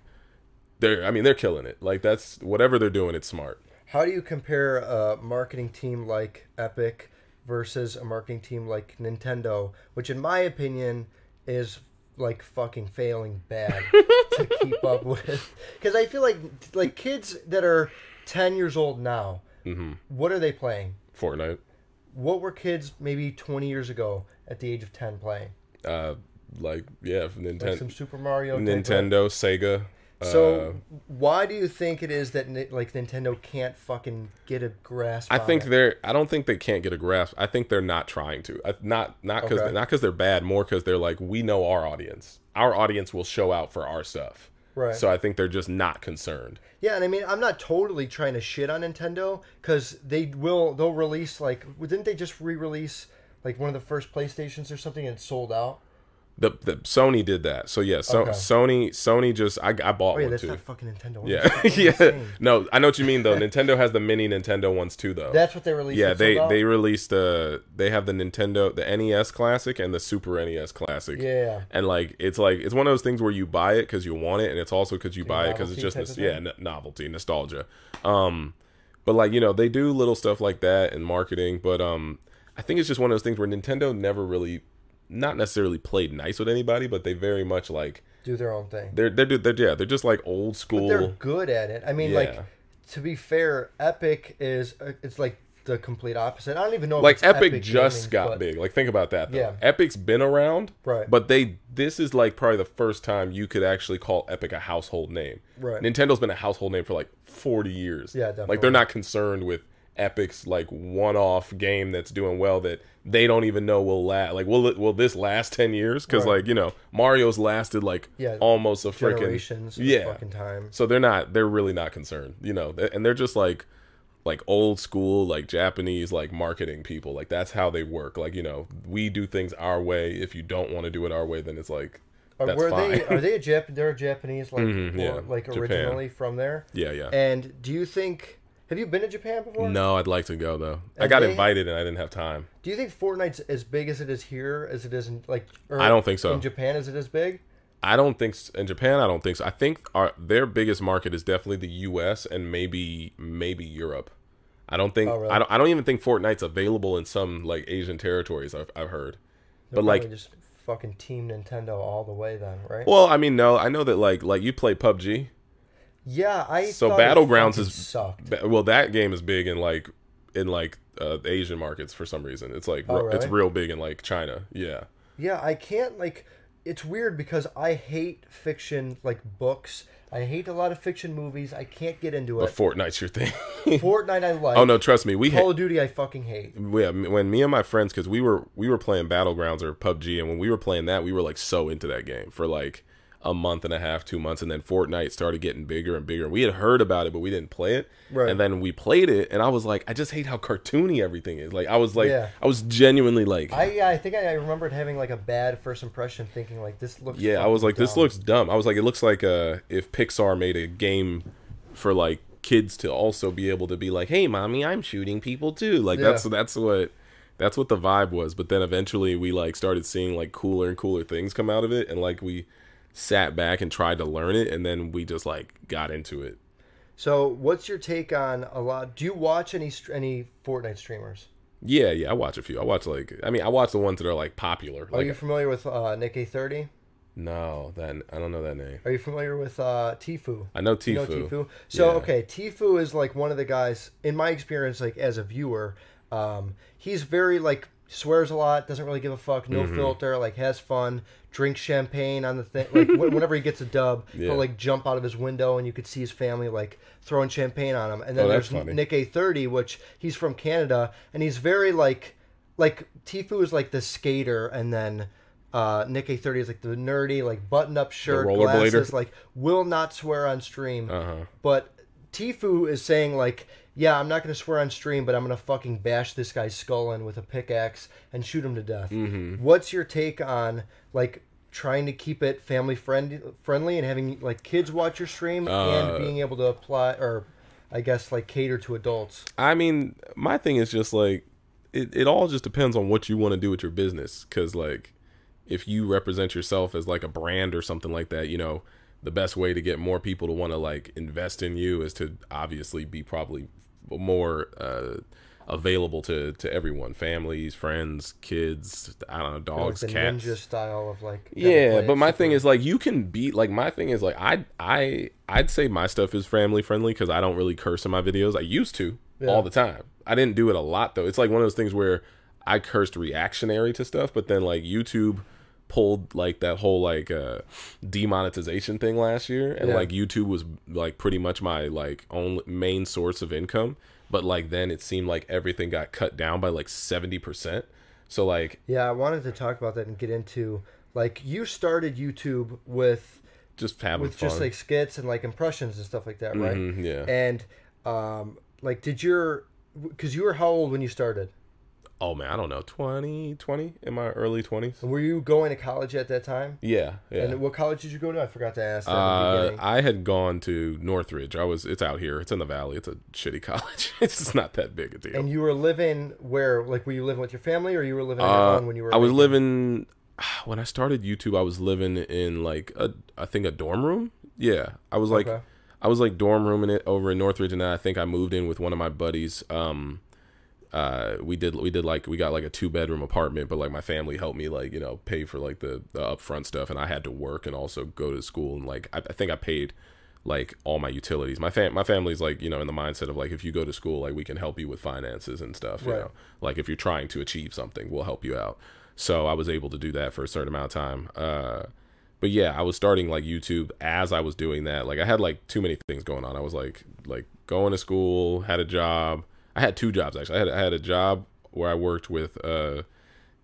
they're i mean they're killing it like that's whatever they're doing it's smart
How do you compare a marketing team like Epic versus a marketing team like Nintendo, which in my opinion is like fucking failing bad (laughs) to keep up with? Because I feel like like kids that are ten years old now,
Mm-hmm.
what are they playing?
Fortnite
What were kids maybe twenty years ago at the age of ten playing?
uh like yeah
Like
nintendo
some Super Mario.
nintendo sega
So
uh,
why do you think it is that like Nintendo can't fucking get a grasp?
I think
it?
they're. I don't think they can't get a grasp. I think they're not trying to. I, not not because
Okay.
not because they're bad. More because they're like we know our audience. Our audience will show out for our stuff.
Right.
So I think they're just not concerned.
Yeah, and I mean, I'm not totally trying to shit on Nintendo because they will. They'll release like, didn't they just re-release like one of the first PlayStations or something and it sold out?
The, the Sony did that. So yeah, so
Okay.
Sony Sony just I, I bought
yeah,
one
that's
too.
not fucking Nintendo.
Yeah, (laughs) yeah.
Insane.
No, I know what you mean though. (laughs) Nintendo has the mini Nintendo ones too though.
That's what they released.
yeah, they
sold out?
they released uh they have the Nintendo the NES Classic and the Super NES Classic.
Yeah.
And like it's like it's one of those things where you buy it because you want it, and it's also because you buy it because it's just
of
yeah novelty nostalgia. Um, but like you know they do little stuff like that in marketing, but um I think it's just one of those things where Nintendo never really not necessarily played nice with anybody, but they very much like
do their own thing.
they're they're, they're yeah they're just like old school.
They're good at it. I mean,
Yeah.
like to be fair, Epic is uh, it's like the complete opposite. I don't even know. If
like
it's
Epic, just
Gaming,
got
but-
big. Like think about that. Though.
Yeah.
Epic's been around,
Right.
But they this is like probably the first time you could actually call Epic a household name.
Right.
Nintendo's been a household name for like forty years.
Yeah, definitely.
Like they're not concerned with Epic's like one-off game that's doing well that they don't even know will last. Like will it will this last ten years? Because
Right.
like you know Mario's lasted like
Yeah,
almost a freaking yeah.
fucking time.
So they're not. They're really not concerned, you know. And they're just like, like old school, like Japanese, like marketing people. Like that's how they work. Like you know, we do things our way. If you don't want to do it our way, then it's like
Are,
that's
were
fine.
they? Are they (laughs) a Jap? They're a Japanese, like,
Mhm, yeah,
or, like
Japan.
originally from there.
yeah, yeah.
And do you think? Have you been to Japan before?
no, I'd like to go though. I got
they-
invited and I didn't have time.
Do you think Fortnite's as big as it is here as it is in like?
I don't think so.
In Japan, is it as big?
I don't think s- in Japan. I don't think so. I think our their biggest market is definitely the U.S. and maybe maybe Europe. I don't think
Oh, really?
I don't I don't even think Fortnite's available in some like Asian territories. I've I've heard.
They're
But like
just fucking Team Nintendo all the way then, right?
Well, I mean, no, I know that like like you play PUBG.
Yeah, I.
So Battlegrounds is-
sucked.
Well, that game is big in like in like uh, Asian markets for some reason. It's like
Oh,
re- it's real big in like China. Yeah.
Yeah, I can't like. It's weird because I hate fiction, like books. I hate a lot of fiction movies. I can't get into it. But.
Fortnite's your thing. (laughs)
Fortnite, I like.
oh no, trust me, we
Call
ha-
of Duty, I fucking hate.
yeah, when me and my friends because we were we were playing Battlegrounds or PUBG, and when we were playing that, we were like so into that game for like a month and a half, two months, and then Fortnite started getting bigger and bigger. We had heard about it, but we didn't play it.
Right.
And then we played it, and I was like, I just hate how cartoony everything is. Like I was like,
Yeah.
I was genuinely like,
I yeah, I think I, I remembered having like a bad first impression, thinking like this looks.
Yeah, I was like, this
dumb.
looks dumb. I was like, it looks like uh, if Pixar made a game for like kids to also be able to be like, hey, mommy, I'm shooting people too. Like that's that's what that's what the vibe was. But then eventually we like started seeing like cooler and cooler things come out of it, and like we sat back and tried to learn it, and then we just like got into it.
So, what's your take on a lot? Do you watch any any Fortnite streamers?
Yeah, yeah, I watch a few. I watch like, I mean, I watch the ones that are like popular.
Are
Like,
you familiar with uh, NickEh30?
no, then I don't know that name.
Are you familiar with uh, Tfue?
I know
You know
Tfue.
Tfue. So
Yeah.
okay, Tfue is like one of the guys in my experience, like as a viewer, um, he's very like swears a lot, doesn't really give a fuck, no
Mm-hmm.
filter, like has fun, drinks champagne on the thing. Like wh- (laughs) whenever he gets a dub,
Yeah.
he'll like jump out of his window and you could see his family like throwing champagne on him. And then
Oh,
there's
funny.
NickEh30, which he's from Canada, and he's very like like Tfue is like the skater, and then. Uh, NickEh30 is like the nerdy, like button up shirt, glasses, like will not swear on stream.
Uh huh.
But Tfue is saying like, yeah, I'm not gonna swear on stream, but I'm gonna fucking bash this guy's skull in with a pickaxe and shoot him to death.
Mm-hmm.
What's your take on like trying to keep it family friendly, friendly, and having like kids watch your stream
Uh,
and being able to apply or, I guess like cater to adults?
I mean, my thing is just like it, it all just depends on what you want to do with your business. Cause like if you represent yourself as like a brand or something like that, you know, the best way to get more people to want to like invest in you is to obviously be probably more uh available to to everyone. Families friends kids i don't know dogs
the
cats.
ninja style of like
yeah but my thing is like you can be like my thing is like i i i'd say my stuff is family friendly because i don't really curse in my videos. I used to
Yeah.
all the time. I didn't do it a lot though. It's like one of those things where i cursed reactionary to stuff but then like youtube pulled like that whole like uh demonetization thing last year and
Yeah.
like youtube was like pretty much my like only main source of income but like then it seemed like everything got cut down by like 70% so like
yeah, I wanted to talk about that and get into like you started YouTube with
just having
with
fun
just like skits and like impressions and stuff like that, right?
Mhm, yeah
And um, like, did your because you were how old when you started?
Oh man, I don't know, 20, 20 in my early 20s.
And were you going to college at that time?
Yeah, yeah.
And what college did you go to? I forgot to ask. That at the
Uh. I had gone to Northridge. I was. It's out here. It's in the valley. It's a shitty (laughs) college. it's just not that big a deal.
and you were living where? Like, were you living with your family, or you were living on your
Uh,
when you were?
I was living (sighs) when I started YouTube. I was living in like a, I think a dorm room. Yeah, I was like,
Okay.
I was like dorm rooming it over in Northridge, and then I think I moved in with one of my buddies. Um, uh, we did we did like we got like a two bedroom apartment, but like my family helped me like you know pay for like the the upfront stuff, and I had to work and also go to school, and like I, I think I paid like all my utilities. My fam my family's like you know in the mindset of like if you go to school, like we can help you with finances and stuff. You
Right.
know, like if you're trying to achieve something, we'll help you out. So I was able to do that for a certain amount of time. Uh, but yeah, I was starting like YouTube as I was doing that. Like I had like too many things going on. I was like like going to school, had a job. I had two jobs actually. I had I had a job where I worked with uh,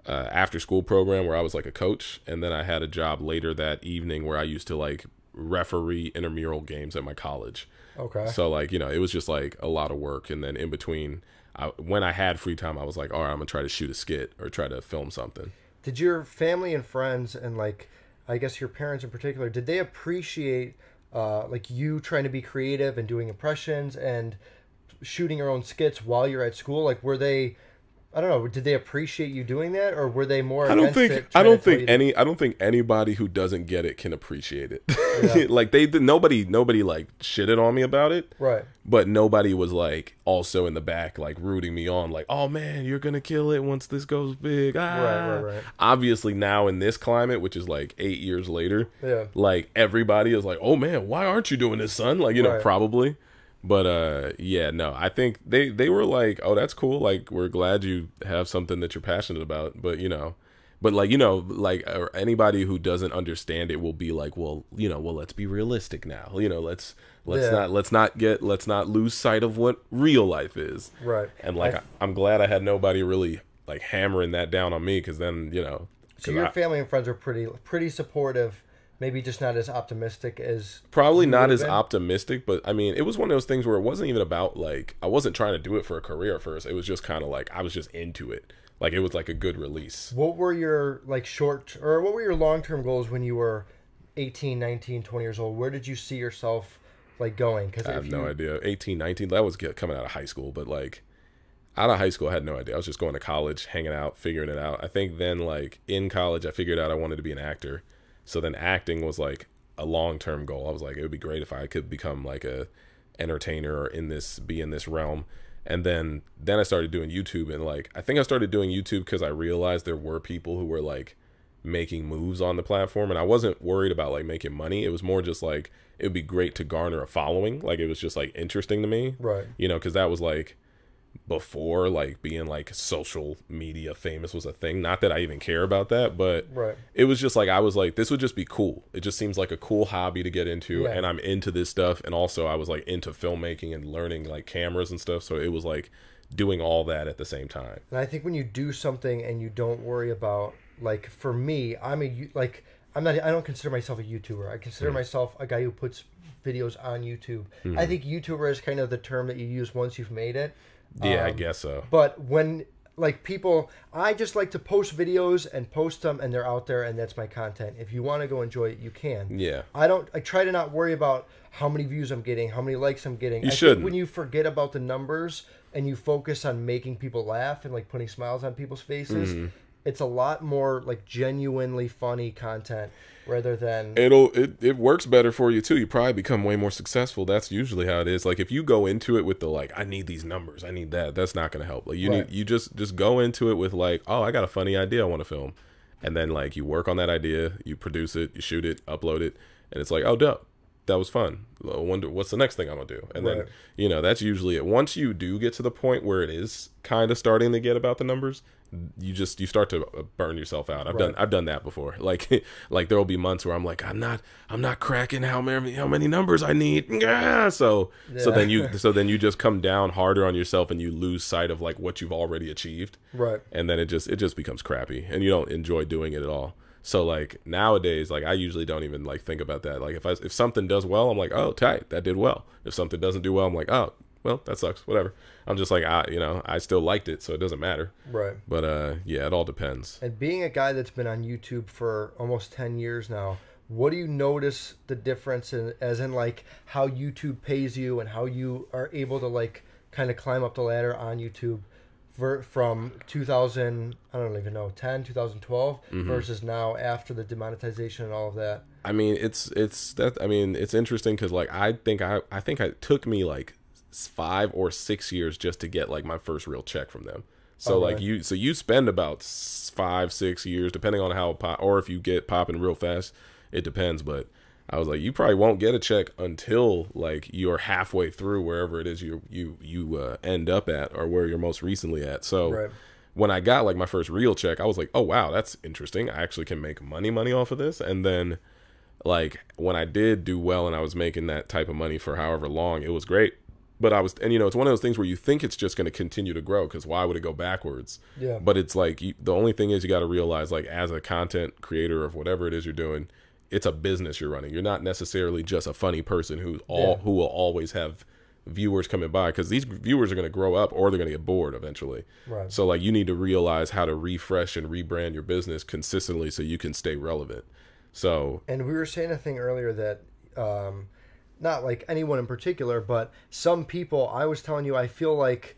uh after school program where I was like a coach, and then I had a job later that evening where I used to like referee intramural games at my college.
Okay.
So like you know, it was just like a lot of work, and then in between, I, when I had free time, I was like, all right, I'm gonna try to shoot a skit or try to film something.
Did your family and friends and like I guess your parents in particular, did they appreciate uh, like you trying to be creative and doing impressions and shooting your own skits while you're at school? Like were they I don't know, did they appreciate you doing that or were they more
I don't think I don't think
to-
any I don't think anybody who doesn't get it can appreciate it.
Yeah. (laughs)
like they did nobody nobody like shitted on me about it,
Right.
but nobody was like also in the back like rooting me on like, "Oh man, you're going to kill it once this goes big." Ah.
right, right.
Obviously now in this climate, which is like 8 years later,
Yeah.
like everybody is like, "Oh man, why aren't you doing this, son?" Like, you know, probably. But uh yeah, no. I think they they were like, "Oh, that's cool. Like we're glad you have something that you're passionate about." But, you know, but like, you know, like uh, anybody who doesn't understand it will be like, "Well, you know, well, let's be realistic now. You know, let's let's
Yeah.
not let's not get let's not lose sight of what real life is."
Right.
And like
I-
I'm glad I had nobody really like hammering that down on me cuz then, you know,
So your
I-
family and friends are pretty pretty supportive, maybe just not as optimistic as
probably not as
been?
optimistic but i mean it was one of those things where it wasn't even about like i wasn't trying to do it for a career at first. It was just kind of like i was just into it. Like it was like a good release.
What were your like short or what were your long-term goals when you were 18, 19, 20 years old? Where did you see yourself like going? Cuz
i have no idea. 18 19 that was coming out of high school but like out of high school i had no idea. I was just going to college hanging out figuring it out. I think then like in college i figured out i wanted to be an actor so then acting was like a long-term goal. I was like it would be great if i could become like a entertainer or in this be in this realm. And then then i started doing youtube and like i think i started doing youtube because i realized there were people who were like making moves on the platform. And i wasn't worried about like making money. It was more just like it would be great to garner a following. Like it was just like interesting to me.
Right.
you know because that was like before like being like social media famous was a thing not that i even care about that but
Right.
it was just like I was like, this would just be cool. It just seems like a cool hobby to get into,
Yeah.
and I'm into this stuff. And also, I was like into filmmaking and learning like cameras and stuff. So it was like doing all that at the same time.
And I think when you do something and you don't worry about like for me, I'm a like I'm not I don't consider myself a YouTuber. I consider mm. myself a guy who puts videos on YouTube. I mm. think YouTuber is kind of the term that you use once you've made it.
Yeah, I
Um,
guess so.
But when like people, I just like to post videos and post them, and they're out there, and that's my content. If you want to go enjoy it, you can.
Yeah,
I don't. I try to not worry about how many views I'm getting, how many likes I'm getting.
You shouldn't.
when you forget about the numbers and you focus on making people laugh and like putting smiles on people's faces,
Mm-hmm.
It's a lot more like genuinely funny content rather than
it'll it, it works better for you too. You probably become way more successful. That's usually how it is. Like if you go into it with the like, I need these numbers, I need that. That's not gonna help. Like you
Right.
need you just just go into it with like, oh, I got a funny idea I want to film, and then like you work on that idea, you produce it, you shoot it, upload it, and it's like, oh, dope. That was fun. I wonder what's the next thing I'm gonna do, and then you know that's usually it. Once you do get to the point where it is kind of starting to get about the numbers, you just you start to uh, burn yourself out. I've done I've done that before. (laughs) Like like there will be months where I'm like I'm not I'm not cracking how many how many numbers I need. Yeah. So so then you so then you just come down harder on yourself and you lose sight of like what you've already achieved
right.
and then it just it just becomes crappy and you don't enjoy doing it at all. So like nowadays, like I usually don't even like think about that. Like if I if something does well, I'm like, oh tight, that did well. If something doesn't do well, I'm like, oh well, that sucks. Whatever. I'm just like, I, you know, I still liked it, so it doesn't matter.
Right.
But uh, yeah, it all depends.
And being a guy that's been on YouTube for almost 10 years now, what do you notice the difference in as in like how YouTube pays you and how you are able to like kind of climb up the ladder on YouTube ver- from 2000 I don't even know 10 2012
Mm-hmm.
versus now after the demonetization and all of that.
I mean, it's it's that. I mean, it's interesting because like I think I I think it took me like five or six years just to get like my first real check from them. So
Oh,
like
really?
you, so you spend about five six years depending on how pop or if you get popping real fast, it depends. But I was like, you probably won't get a check until like you're halfway through wherever it is you you you uh, end up at or where you're most recently at. So
Right.
when I got like my first real check, I was like, oh wow, that's interesting. I actually can make money money off of this. And then like when I did do well and I was making that type of money for however long, it was great. But I was, and you know, it's one of those things where you think it's just going to continue to grow because why would it go backwards?
Yeah.
But it's like you, the only thing is you got to realize, like, as a content creator of whatever it is you're doing, it's a business you're running. You're not necessarily just a funny person who's all
Yeah.
who will always have viewers coming by because these viewers are going to grow up or they're going to get bored eventually.
Right.
So like you need to realize how to refresh and rebrand your business consistently so you can stay relevant. So
And we were saying a thing earlier that, um, not like anyone in particular, but some people, I was telling you, I feel like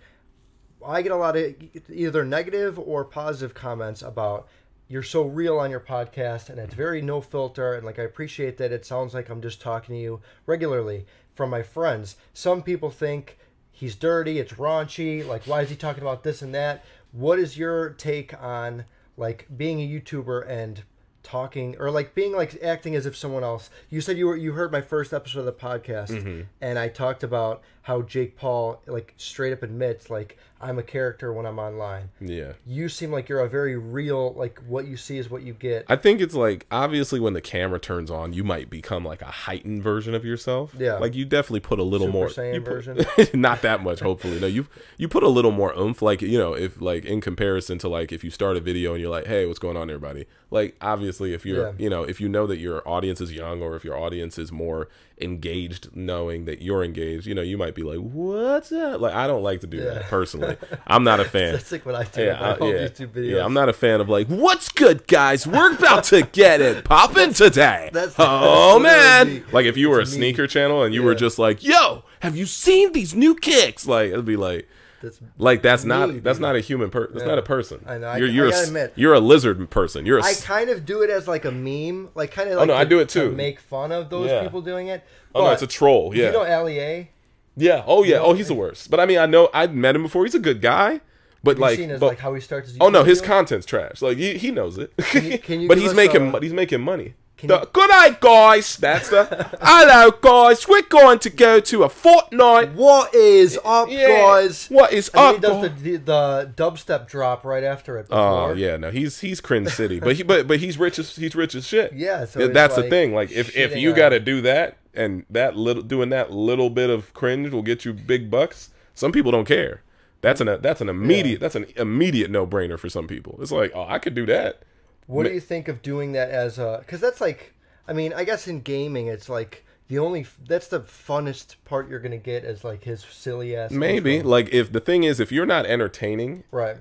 I get a lot of either negative or positive comments about you're so real on your podcast and it's very no filter. And like, I appreciate that it sounds like I'm just talking to you regularly from my friends. Some people think he's dirty, it's raunchy. Like, why is he talking about this and that? What is your take on like being a YouTuber and talking or like being like acting as if someone else you said you were you heard my first episode of the podcast
Mm-hmm.
and i talked about how jake paul like straight up admits like i'm a character when i'm online
yeah.
you seem like you're a very real like what you see is what you get
I think it's like obviously when the camera turns on, you might become like a heightened version of yourself.
Yeah.
Like you definitely put a little
Super
more
Saiyan
you put-
version? (laughs)
not that much, hopefully. No, you you put a little more oomph. Like you know, if like in comparison to like if you start a video and you're like, hey, what's going on, everybody? Like obviously, if you're
Yeah.
you know if you know that your audience is young or if your audience is more engaged, knowing that you're engaged, you know, you might be like, what's that? Like I don't like to do
Yeah.
that personally. I'm not a (laughs) fan.
that's like what I do
yeah, I, yeah,
YouTube videos.
Yeah, I'm not a fan of like, what's good, guys? We're about to get it popping today.
That's-
oh
that's
man! Like if you were a
It's me.
sneaker channel and you were just like, yo, have you seen these new kicks? Like it'd be like,
that's
like that's not that's not a human person. That's
Yeah.
not a person.
I know, I-
You're
I
you're a,
gotta
s-
admit.
you're a lizard person. You're a
I kind of do it as like a meme, like kind of oh, like
no, I do it
to
too.
make fun of those
Yeah.
people doing it.
oh no, it's a troll.
Oh,
yeah,
You know Lea.
Yeah. Oh yeah.
know-
oh, he's the worst. But I mean, I know I've met him before. He's a good guy. But like, but,
like how he starts
Oh no, his content's trash. Like he, he knows it.
you- can (laughs) you
but he's making
a-
he's making money. The- good night, guys. That's the (laughs) hello, guys. We're going to go to a fortnight.
What is up,
Yeah.
guys?
What is
And then
up?
he does the, the dubstep drop right after it.
Oh
before.
yeah, no, he's he's cringe city, but he but but he's rich as he's rich as shit.
Yeah, so it's
that's the
like
thing. Like if if
shitting
you
on-
got to do that and that little doing that little bit of cringe will get you big bucks. Some people don't care. That's an that's an immediate that's an immediate no brainer for some people. It's like oh I could do that.
What do you think of doing that as a? Because that's like, I mean, I guess in gaming, it's like the only that's the funnest part you're gonna get is like his silly ass.
Maybe
intro.
like if the thing is if you're not entertaining,
right.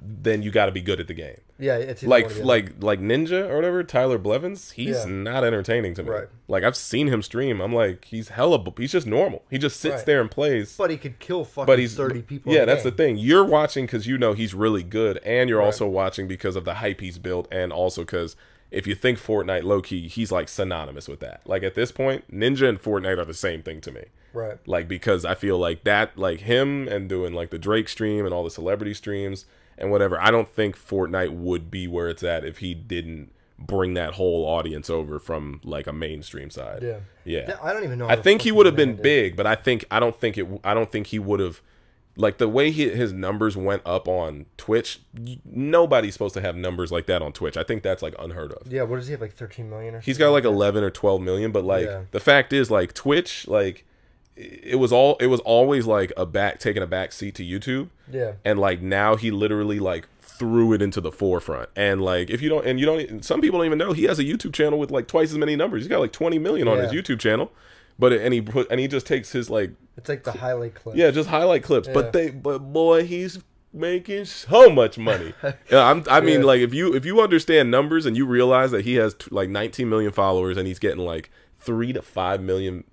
then you got to be good at the game.
Yeah, it's either one or
Like like like Ninja or whatever, Tyler Blevins, he's
Yeah.
not entertaining to me.
Right.
Like I've seen him stream. I'm like he's hella. He's just normal. He just sits
Right.
there and plays.
but he could kill fucking
but he's
thirty people.
Yeah, that's the thing. You're watching because you know he's really good, and you're
Right.
also watching because of the hype he's built, and also because if you think Fortnite low key, he's like synonymous with that. Like at this point, Ninja and Fortnite are the same thing to me.
Right.
Like because I feel like that, like him and doing like the Drake stream and all the celebrity streams and whatever. I don't think Fortnite would be where it's at if he didn't bring that whole audience over from like a mainstream side.
Yeah.
Yeah.
I don't even know.
I think he would have been big, but I think I don't think it. I don't think he would have. Like the way he, his numbers went up on Twitch, nobody's supposed to have numbers like that on Twitch. I think that's like unheard of.
Yeah, what does he have? Like thirteen million or?
He's got like 11 or 12 million, but like
Yeah.
the fact is, like Twitch, like it was all it was always like a back taking a back seat to YouTube,
Yeah.
and like now he literally like threw it into the forefront. And like if you don't, and you don't, some people don't even know he has a YouTube channel with like twice as many numbers. He's got like 20 million on his YouTube channel. but and he put and he just takes his like
It's like the highlight clip.
yeah, just highlight clips.
Yeah.
But they, but boy, he's making so much money. (laughs) yeah, I'm, I mean,
Yeah.
like if you if you understand numbers and you realize that he has t- like 19 million followers and he's getting like three to five million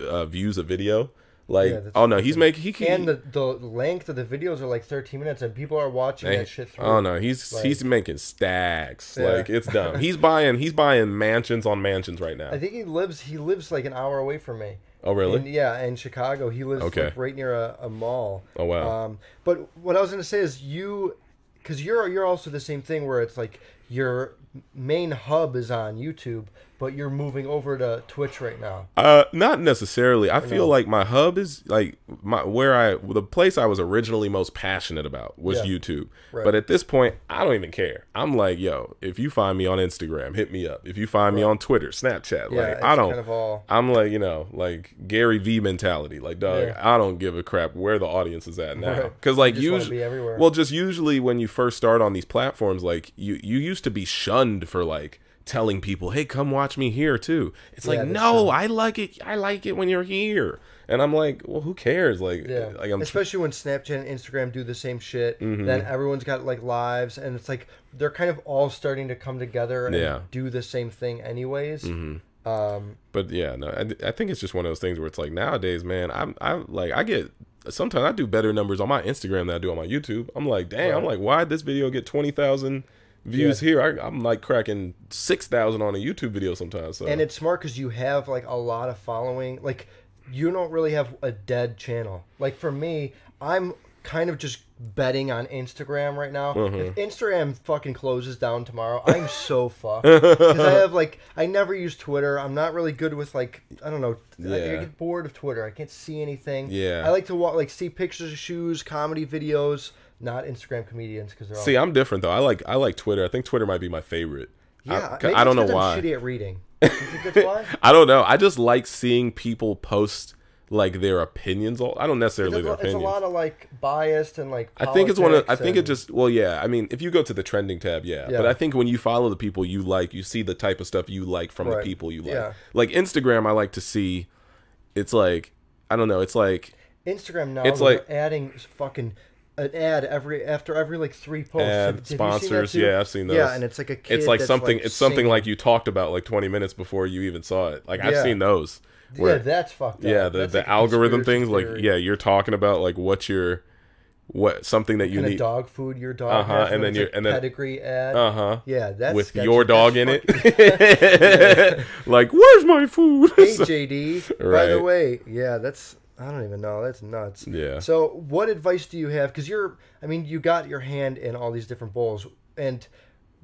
uh, views a video, like
Yeah,
oh no, he's making he can.
And the, the length of the videos are like 13 minutes, and people are watching
Hey,
that shit through.
Oh no, he's
Like-
he's making stacks.
Yeah.
Like it's dumb. (laughs) he's buying he's buying mansions on mansions right now.
I think he lives. He lives like an hour away from me.
oh really?
In, yeah, in Chicago. He lives
Okay.
like, right near a, a mall.
Oh, wow.
Um, but what I was gonna say is you, because you're you're also the same thing where it's like your main hub is on YouTube, but you're moving over to Twitch right now.
Uh, not necessarily. I feel like my hub is like my where I the place I was originally most passionate about was
Yeah.
YouTube.
Right.
But at this point, I don't even care. I'm like, yo, if you find me on Instagram, hit me up. If you find me on Twitter, Snapchat,
Yeah,
like I don't.
kind of all.
I'm like, you know, like Gary V mentality. Like, dog,
Yeah.
I don't give a crap where the audience is at now.
Right.
Because, like,
just wanna
usually, well, just usually when you first start on these platforms, like, you you used to be shunned for like telling people, hey, come watch me here too. It's like,
that's
no,
true.
I like it. I like it when you're here. And I'm like, well, who cares? Like,
Yeah,
like I'm.
especially when Snapchat and Instagram do the same shit.
Mm-hmm.
Then everyone's got like lives, and it's like they're kind of all starting to come together and
Yeah.
do the same thing, anyways.
Mm-hmm.
Um,
But yeah, no, I, I think it's just one of those things where it's like nowadays, man, I'm, I'm like, I get sometimes I do better numbers on my Instagram than I do on my YouTube. I'm like, damn, I'm like, why did this video get twenty thousand views
Yeah.
here? I, I'm like cracking six thousand on a YouTube video sometimes. So
and it's smart because you have like a lot of following. Like you don't really have a dead channel. Like for me, I'm kind of just betting on Instagram right now.
Mm-hmm.
If Instagram fucking closes down tomorrow, I'm (laughs) so fucked because I (laughs) have like I never use Twitter. I'm not really good with like I don't know. I, I get bored of Twitter. I can't see anything.
Yeah.
I like to wa- like see pictures of shoes, comedy videos, not Instagram comedians because they're all
see, I'm different though. I like I like Twitter. I think Twitter might be my favorite.
yeah.
I, I don't know
'cause I'm
why.
shitty at reading. (laughs) You think that's why?
I don't know. I just like seeing people post like their opinions. All I don't necessarily
It's a,
their
it's a lot of like biased and like.
I think it's one of. I think it just. Well, yeah. I mean, if you go to the trending tab, yeah.
Yeah.
But I think when you follow the people you like, you see the type of stuff you like from the people you like.
Yeah.
Like Instagram, I like to see. It's like I don't know. It's like
Instagram now.
It's like-
adding fucking an ad every after every like three posts.
Ad,
Have- have you seen that
sponsors, yeah, I've seen those.
Yeah, and it's like a kid.
it's like something. it's something like you talked about like 20 minutes before you even saw it. Like I've
Yeah.
seen those.
Yeah,
Where,
that's fucked up.
yeah, the
That's
the
like
algorithm things. Like yeah, you're talking about like what your what something that you
of
need.
dog food your dog
Uh-huh,
has,
and then your
like
and then-
pedigree ad.
Uh huh.
yeah, that's
With
sketchy.
your dog in
That's
it. (laughs) like, where's my food?
Hey JD. (laughs) By the
Right.
way, yeah, that's I don't even know. That's nuts.
Yeah.
So, what advice do you have? Because you're, I mean, you got your hand in all these different bowls, and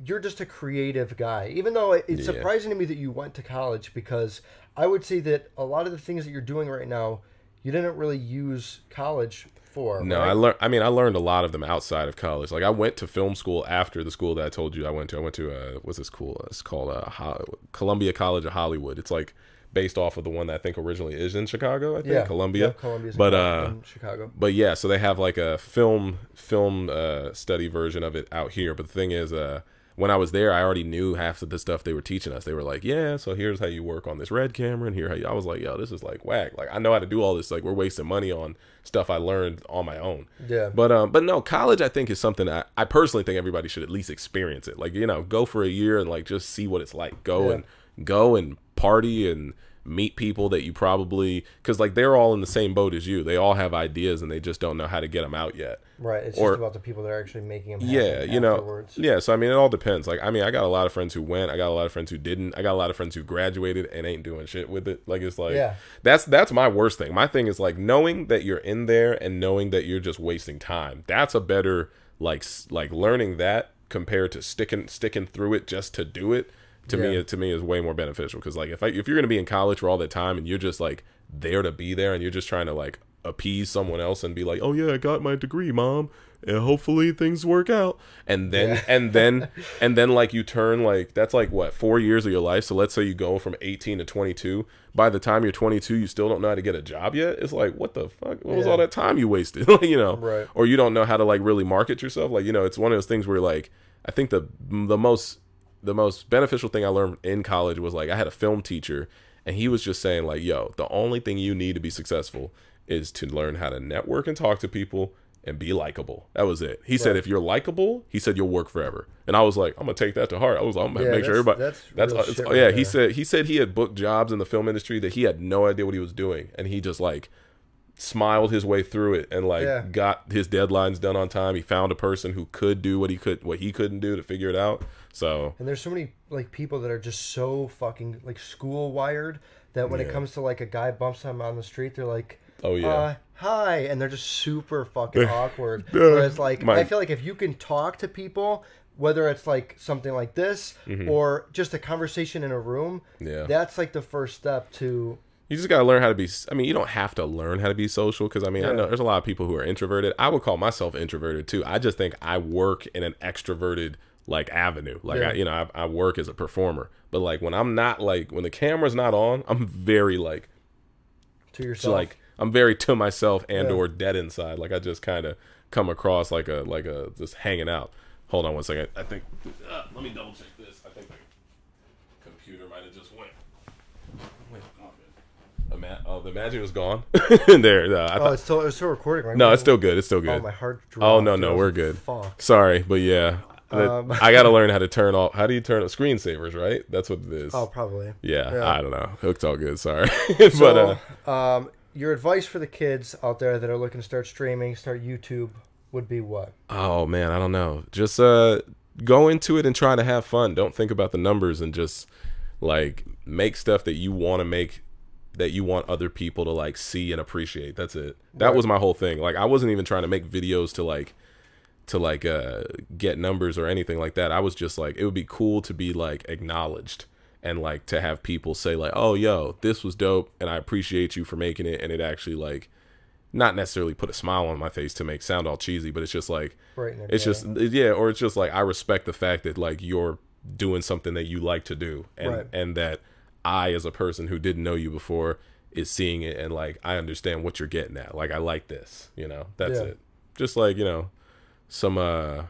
you're just a creative guy. Even though it- it's
Yeah.
surprising to me that you went to college, because I would say that a lot of the things that you're doing right now, you didn't really use college for.
No,
right?
I learned. I mean, I learned a lot of them outside of college. Like, I went to film school after the school that I told you I went to. I went to uh, what's this school? It's called uh, Ho- Columbia College of Hollywood. It's like based off of the one that I think originally is in Chicago. I think
yeah,
Columbia.
Yeah, Columbia's
but uh,
Chicago.
but yeah, so they have like a film film uh, study version of it out here. But the thing is, uh, when I was there, I already knew half of the stuff they were teaching us. They were like, "Yeah, so here's how you work on this red camera, and here how you." I was like, "Yo, this is like whack." Like I know how to do all this. Like we're wasting money on stuff I learned on my own.
Yeah.
But um, but no, college I think is something I, I personally think everybody should at least experience it. Like you know, go for a year and like just see what it's like. Go
Yeah.
and go and party and meet people that you probably because like they're all in the same boat as you. They all have ideas and they just don't know how to get them out yet.
Right. It's
or-
just about the people that are actually making them.
Yeah, you know.
afterwards.
Yeah, so I mean, it all depends. Like, I mean, I got a lot of friends who went. I got a lot of friends who didn't. I got a lot of friends who graduated and ain't doing shit with it. Like, it's like
Yeah.
that's that's my worst thing. My thing is like knowing that you're in there and knowing that you're just wasting time. That's a better like like learning that compared to sticking sticking through it just to do it. To me, to me is way more beneficial because like if I, if you're gonna be in college for all that time and you're just like there to be there and you're just trying to like appease someone else and be like, oh yeah, I got my degree, mom, and hopefully things work out, and then
Yeah.
and then (laughs) and then like you turn like that's like what four years of your life. So let's say you go from 18 to 22. By the time you're 22, you still don't know how to get a job yet. It's like what the fuck? What was all that time you wasted? (laughs) you know,
Right.
or you don't know how to like really market yourself. Like you know, it's one of those things where like I think the the most the most beneficial thing I learned in college was like I had a film teacher and he was just saying like, "Yo, the only thing you need to be successful is to learn how to network and talk to people and be likable. That was it. He said, if you're likable, he said you'll work forever. And I was like, I'm gonna take that to heart. I was, I'm gonna
Yeah,
make sure everybody.
that's
That's,
real
it's-
shit right
yeah. He said he said he had booked jobs in the film industry that he had no idea what he was doing, and he just like smiled his way through it and like
Yeah.
got his deadlines done on time. He found a person who could do what he could, what he couldn't do to figure it out. So
And there's so many like people that are just so fucking like school wired that when it comes to like a guy bumps them on the street, they're like,
Oh, yeah.
uh, hi," and they're just super fucking (laughs) awkward. Whereas like
My-
I feel like if you can talk to people, whether it's like something like this or just a conversation in a room,
Mm-hmm. Yeah.
that's like the first step to
You just gotta learn how to be. I mean, you don't have to learn how to be social because I mean, I know there's a lot of people who are introverted. I would call myself introverted too. I just think I work in an extroverted like avenue. Like
Yeah.
I, you know, I, I work as a performer. But like when I'm not like when the camera's not on, I'm very like
to yourself.
like I'm very to myself and
Yeah.
or dead inside. Like I just kind of come across like a like a just hanging out. Hold on one second. I think. Uh, let me double check this. I think the computer might have just went. went oh. Ima- oh, the magic was gone. (laughs) there. No, I
oh,
thought,
it's still it's still recording, right?
no, it's still good. It's still good.
Oh, my heart.
Oh no, no, we're good.
Fuck.
Sorry, but yeah,
Um,
I got to (laughs) learn how to turn off. How do you turn off screensavers? Right, that's what it is.
Oh, probably.
yeah,
yeah.
I don't know. Hooked all good. Sorry, (laughs) but
So,
uh,
um, your advice for the kids out there that are looking to start streaming, start YouTube, would be what?
Oh man, I don't know. Just uh go into it and try to have fun. Don't think about the numbers and just like make stuff that you want to make that you want other people to like see and appreciate. That's it. That
Right.
was my whole thing. Like I wasn't even trying to make videos to like to like uh get numbers or anything like that. I was just like it would be cool to be like acknowledged and like to have people say like, "Oh, yo, this was dope and I appreciate you for making it." And it actually like not necessarily put a smile on my face to make sound all cheesy, but it's just like it's just yeah, or it's just like I respect the fact that like you're doing something that you like to do, and
Right.
and that I, as a person who didn't know you before, is seeing it and like I understand what you're getting at. Like I like this, you know. That's
Yeah.
it. Just like you know, some uh,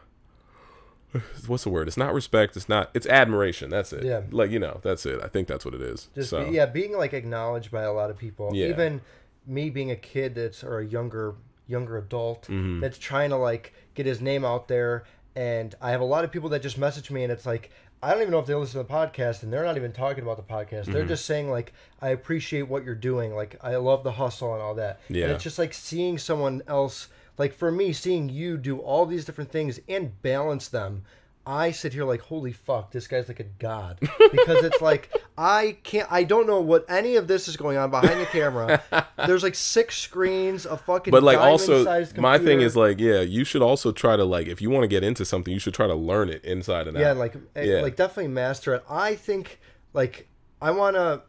what's the word? It's not respect. It's not. It's admiration. That's it.
Yeah.
Like you know, that's it. I think that's what it is.
Just
so
be, yeah, being like acknowledged by a lot of people.
Yeah.
Even me being a kid that's or a younger younger adult
Mm-hmm.
that's trying to like get his name out there and I have a lot of people that just message me and it's like I don't even know if they listen to the podcast and they're not even talking about the podcast.
Mm-hmm.
They're just saying like I appreciate what you're doing. Like I love the hustle and all that.
Yeah.
And it's just like seeing someone else like for me seeing you do all these different things and balance them I sit here like, holy fuck, this guy's like a god. (laughs) Because it's like, I can't, I don't know what any of this is going on behind the camera. (laughs) There's like six screens, a fucking
but like also my thing is like yeah you should also try to like if you want to get into something you should try to learn it inside and out
yeah, like, eh,
Yeah.
like definitely master it. I think, like, I want to,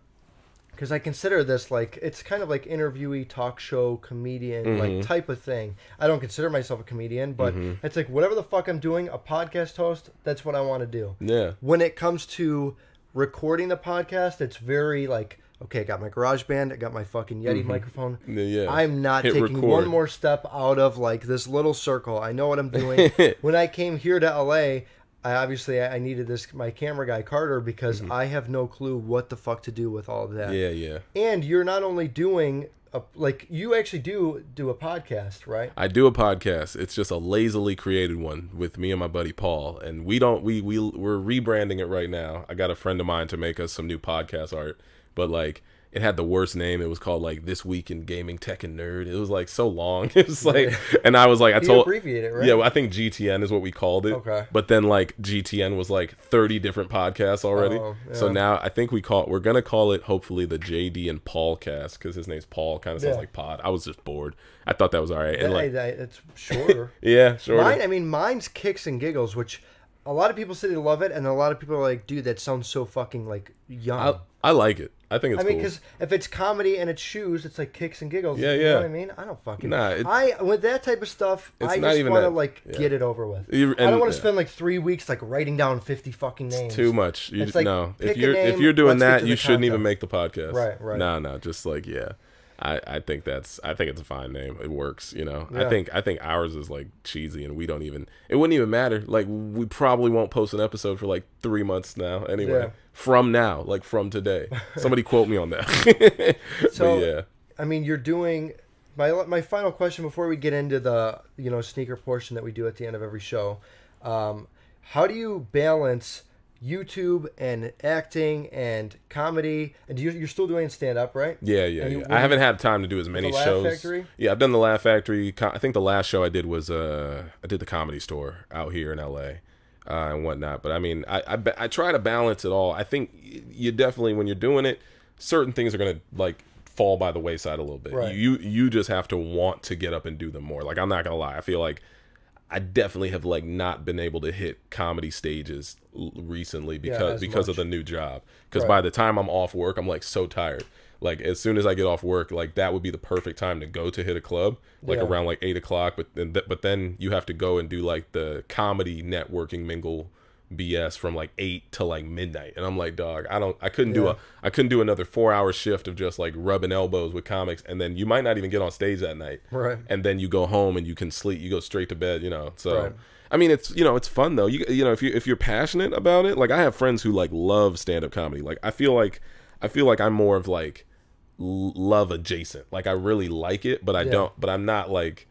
because I consider this like, it's kind of like interviewee, talk show, comedian,
Mm-hmm.
like type of thing. I don't consider myself a comedian, but it's like whatever the fuck I'm doing, a podcast host, that's what I want to do.
yeah
when it comes to recording the podcast, it's very like, okay, I got my garage band, I got my fucking Yeti microphone.
Mm-hmm. Yeah, yeah.
I'm not
Hit
taking
record.
one more step out of like this little circle. I know what I'm doing. (laughs) when I came here to LA, I obviously I needed this my camera guy Carter because I have no clue what the fuck to do with all of that.
Mm-hmm. yeah yeah
And you're not only doing a, like you actually do do a podcast, right?
I do a podcast. It's just a lazily created one with me and my buddy Paul, and we don't we we we're rebranding it right now. I got a friend of mine to make us some new podcast art, but like it had the worst name. It was called like This Week in Gaming Tech and Nerd. It was like so long. (laughs) It was like, and I was like, I
You
told
abbreviate it, right?
Yeah, I think GTN is what we called it.
Okay.
But then like GTN was like 30 different podcasts already.
Oh,
So now I think we call we're gonna call it hopefully the JD and Paul cast because his name's Paul. Kind of sounds
Yeah.
like pod. I was just bored. I thought that was all right. And
Hey,
like
that- it's shorter. (laughs)
yeah, sure.
Mine, I mean, mine's kicks and giggles, which a lot of people say they love it, and a lot of people are like, "Dude, that sounds so fucking like young."
I, I like it. I think it's
I mean,
cool.
because if it's comedy and it's shoes, it's like kicks and giggles.
Yeah, yeah.
You know what I mean? I don't fucking.
Nah, it-
I with that type of stuff,
It's
I just want to like
yeah.
get it over with.
You-
I don't want to
yeah.
spend like three weeks like writing down fifty fucking names.
Too much. You
It's like,
no. If you're if
name,
you're doing that, you shouldn't even make the podcast.
Right, right.
No, no. Just like yeah. I, I think that's I think it's a fine name. It works, you know. I think I think ours is like cheesy and we don't even it wouldn't even matter. Like we probably won't post an episode for like three months now anyway.
Yeah.
From now, like from today. (laughs) Somebody quote me on that. (laughs)
So-
but yeah.
I mean, you're doing my my final question before we get into the you know sneaker portion that we do at the end of every show. Um, how do you balance YouTube and acting and comedy? And you, you're still doing stand up, right?
Yeah, yeah,
you-
yeah. I haven't had time to do as many shows.
Factory?
Yeah, I've done the Laugh Factory. I think the last show I did was uh, I did the Comedy Store out here in L.A. Uh, and whatnot. But I mean, I, I I try to balance it all. I think you definitely when you're doing it, certain things are gonna like fall by the wayside a little bit.
Right.
You you just have to want to get up and do them more. Like I'm not gonna lie, I feel like. I definitely have like not been able to hit comedy stages l- recently because
as
because
much.
of the new job. Because
Right.
by the time I'm off work, I'm like so tired. Like as soon as I get off work, like that would be the perfect time to go to hit a club, like
Yeah.
around like eight o'clock. But then th- but then you have to go and do like the comedy networking mingle BS from like eight to like midnight, and I'm like, dog, I don't, I couldn't do a, I couldn't do another four hour shift of just like rubbing elbows with comics, and then you might not even get on stage that night,
Right.
and then you go home and you can sleep, you go straight to bed, you know. So
Right.
I mean, it's you know, it's fun though. You you know, if you if you're passionate about it, like I have friends who like love stand up comedy. Like I feel like I feel like I'm more of like l- love adjacent. Like I really like it, but I
Yeah.
don't. But I'm not like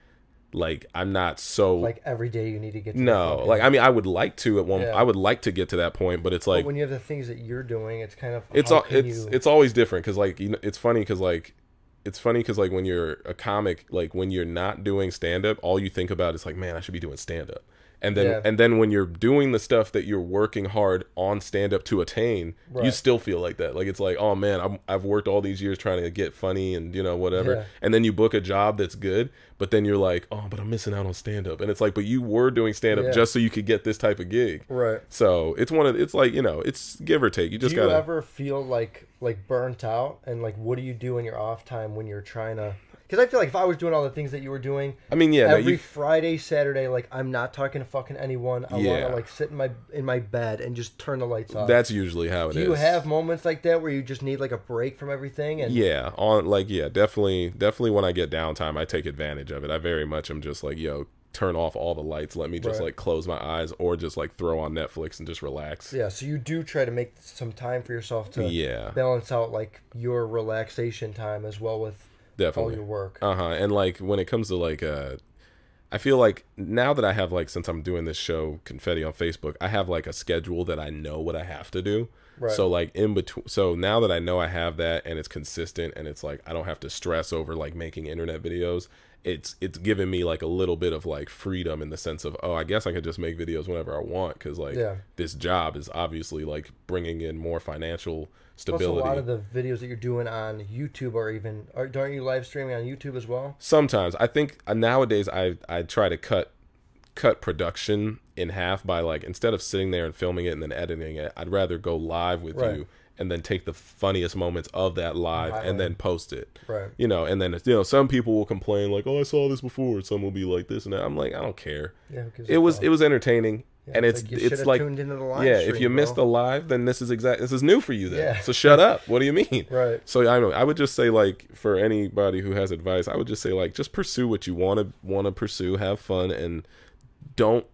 like I'm not so
Like every day you need to get to
no. Like I mean, I would like to at one.
Yeah.
I would like to get to that point, but it's like
but when you have the things that you're doing, it's kind of
it's all it's
you-
it's always different because like you know it's funny because like it's funny because like when you're a comic like when you're not doing stand up all you think about is like man i should be doing stand up and then
Yeah.
and then when you're doing the stuff that you're working hard on stand up to attain you still feel like that like it's like oh man I'm, i've worked all these years trying to get funny and you know whatever
Yeah.
and then you book a job that's good but then you're like oh but i'm missing out on stand up and it's like but you were doing stand up
Yeah.
just so you could get this type of gig
right.
so it's one of it's like you know it's give or take you just
do you
gotta
ever feel like like burnt out and like what do you do in your off time when you're trying to because i feel like if i was doing all the things that you were doing
i mean yeah no,
every
you,
friday saturday like i'm not talking to fucking anyone i want to like sit in my in my bed and just turn the lights off
That's usually how it is.
do you have moments like that where you just need like a break from everything and
Yeah, on like yeah, definitely, definitely. When I get downtime, I take advantage of it. I very much am just like, yo, turn off all the lights. Let me just
Right.
like close my eyes, or just like throw on Netflix and just relax.
yeah so you do try to make some time for yourself to
Yeah,
balance out like your relaxation time as well with all
definitely.
your work
Uh huh. And like when it comes to like, uh, I feel like now that I have like since I'm doing this show Confetti on Facebook, I have like a schedule that I know what I have to do.
Right.
So like in between, so now that I know I have that and it's consistent and it's like I don't have to stress over like making internet videos. It's it's given me like a little bit of like freedom in the sense of oh I guess I could just make videos whenever I want because like
Yeah.
this job is obviously like bringing in more financial
Plus, a lot of the videos that you're doing on YouTube or even are, aren't you live streaming on YouTube as well?
sometimes i think uh, nowadays i i try to cut cut production in half by like instead of sitting there and filming it and then editing it i'd rather go live with
Right.
you and then take the funniest moments of that live and then post it
Right.
you know and then you know some people will complain like oh i saw this before some will be like this and that i'm like i don't care
Yeah. who gives a
it was
fuck?
it was entertaining
Yeah,
and it's
like
it's like
tuned into the live
yeah if
stream,
you missed the live then this is exact this is new for you then
Yeah.
so shut up what do you mean (laughs)
Right.
so I don't. I would just say like for anybody who has advice, I would just say like just pursue what you want to want to pursue, have fun, and don't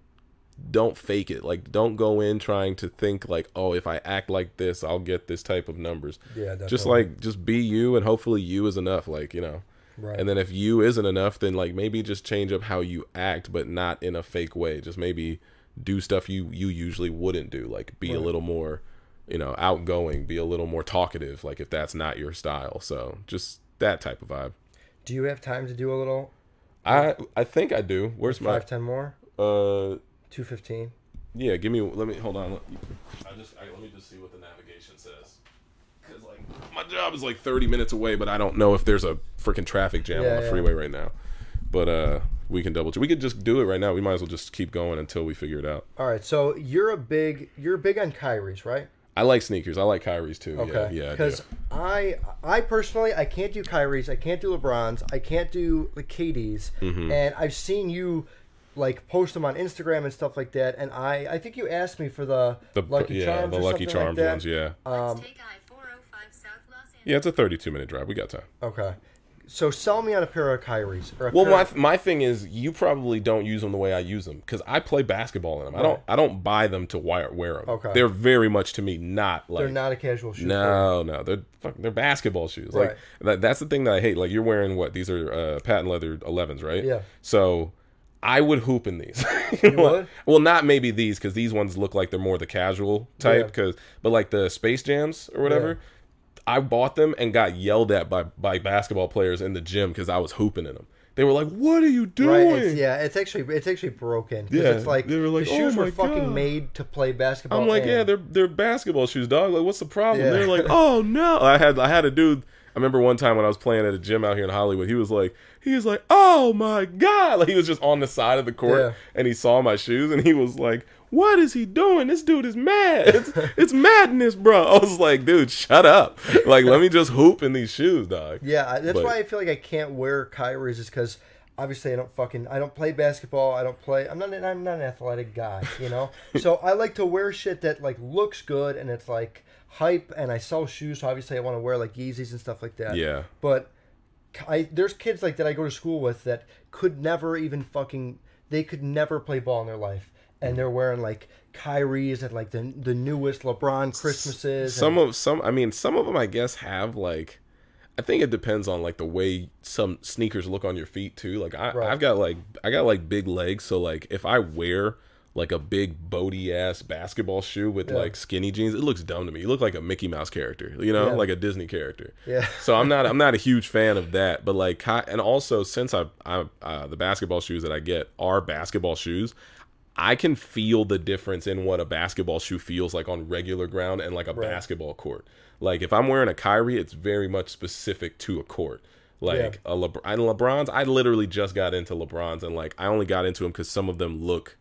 don't fake it. Like don't go in trying to think like oh if I act like this I'll get this type of numbers.
Yeah. Definitely.
Just like just be you, and hopefully you is enough. Like you know.
Right.
And then if you isn't enough, then like maybe just change up how you act, but not in a fake way. Just maybe do stuff you you usually wouldn't do. Like be a little more, you know, outgoing. Be a little more talkative. Like if that's not your style. So just that type of vibe.
do you have time to do a little
I I think I do. Where's my
five ten more?
uh
Two fifteen.
yeah? Give me let me hold on. Let- I just I, let me just see what the navigation says. Cause like my job is like 30 minutes away, but I don't know if there's a freaking traffic jam
Yeah,
on the
yeah.
freeway right now. But uh, we can double check. We could just do it right now. We might as well just keep going until we figure it out.
All right. So you're a big you're big on Kyrie's, right?
I like sneakers. I like Kyrie's too.
Okay.
Yeah, yeah. I.
Because I, I personally I can't do Kyrie's, I can't do LeBron's, I can't do the KD's,
Mm-hmm.
and I've seen you like post them on Instagram and stuff like that. And I I think you asked me for the,
The
Lucky
yeah,
Charms
the
or
Lucky
something like
ones. Yeah,
Um,
Take I-405 South Los Angeles.
yeah. It's a 32 minute drive. We got time.
Okay. So sell me on a pair of Kyrie's. Or a
Well, my
of-
my thing is you probably don't use them the way I use them because I play basketball in them. I don't I don't buy them to wear wear them.
Okay.
They're very much to me not like
they're not a casual shoe.
no no they're fuck, they're basketball shoes.
Right.
Like that, that's the thing that I hate. Like you're wearing what these are uh, patent leather 11s, right?
Yeah.
So I would hoop in these. (laughs)
You would?
Well, not maybe these because these ones look like they're more the casual type.
Yeah.
Because but like the Space Jams or whatever. I bought them and got yelled at by, by basketball players in the gym because I was hooping in them. They were like, "What are you doing?"
Right, it's, yeah, it's actually it's actually broken.
Yeah,
it's like,
they were like,
the shoes
"Oh
were fucking
God."
made to play basketball.
I'm like,
and-
yeah, they're they're basketball shoes, dog. Like, what's the problem?
Yeah.
They're like, (laughs) oh no. I had I had a dude. I remember one time when I was playing at a gym out here in Hollywood. He was like, he was like, oh my god. Like he was just on the side of the court
Yeah.
and he saw my shoes and he was like, what is he doing? This dude is mad. It's, it's madness, bro. I was like, dude, shut up. Like, let me just hoop in these shoes, dog.
Yeah, that's
But-
why I feel like I can't wear Kyrie's is because obviously I don't fucking I don't play basketball. I don't play. I'm not an, I'm not an athletic guy, you know. (laughs) so I like to wear shit that like looks good and it's like hype. And I sell shoes, so obviously I want to wear like Yeezys and stuff like that.
Yeah.
But I there's kids like that I go to school with that could never even fucking they could never play ball in their life. And they're wearing like Kyrie's and like the the newest LeBron Christmases.
some
and,
of some i mean some of them i guess have like i think it depends on like the way some sneakers look on your feet too like I,
Right.
i've got like i got like big legs so like if i wear like a big boaty ass basketball shoe with
Yeah.
like skinny jeans it looks dumb to me you look like a mickey mouse character you know
Yeah.
like a disney character
Yeah. (laughs)
so i'm not i'm not a huge fan of that but like and also since i i uh, the basketball shoes that i get are basketball shoes I can feel the difference in what a basketball shoe feels like on regular ground and like a
Right.
basketball court. Like if I'm wearing a Kyrie, it's very much specific to a court. Like a LeBron, and LeBron's, I literally just got into LeBron's, and like I only got into them because some of them look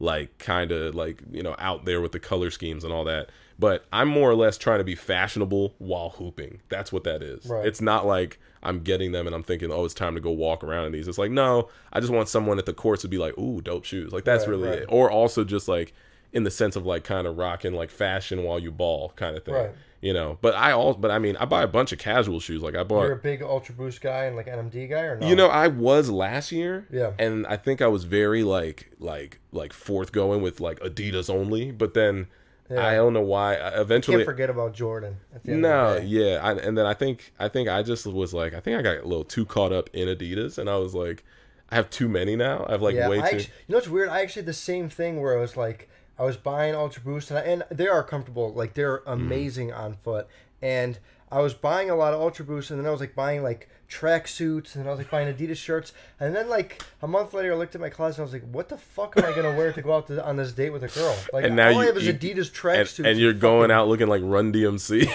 like kind of like you know out there with the color schemes and all that. But I'm more or less trying to be fashionable while hooping. That's what that is.
Right.
It's not like I'm getting them and I'm thinking, oh, it's time to go walk around in these. It's like, no, I just want someone at the courts to be like, ooh, dope shoes. Like that's
Right,
really
right.
it. Or also just like in the sense of like kind of rocking like fashion while you ball kind of thing.
Right.
You know. But I all but I mean I buy a bunch of casual shoes. Like I bought
You're a big Ultra Boost guy and like NMD guy or no?
you know, I was last year.
Yeah.
And I think I was very like like like forthgoing with like Adidas only, but then
Yeah.
I don't know why. I- Eventually,
can't forget about Jordan.
No,
of the day.
yeah, I, and then I think I think I just was like I think I got a little too caught up in Adidas, and I was like, I have too many now. I have like
yeah.
way
I
too.
actually, you know what's weird? I actually had the same thing where I was like, I was buying Ultra Boost, and, I, and they are comfortable. Like they're
Mm.
amazing on foot, and I was buying a lot of Ultra Boost, and then I was like buying like track suits, and I was like buying Adidas shirts, and then like a month later, I looked at my closet, and I was like, what the fuck am I gonna wear to go out to, on this date with a girl? Like
And now
all
you-
I have is
you-
Adidas track
and,
suits,
and you're going out looking like Run DMC.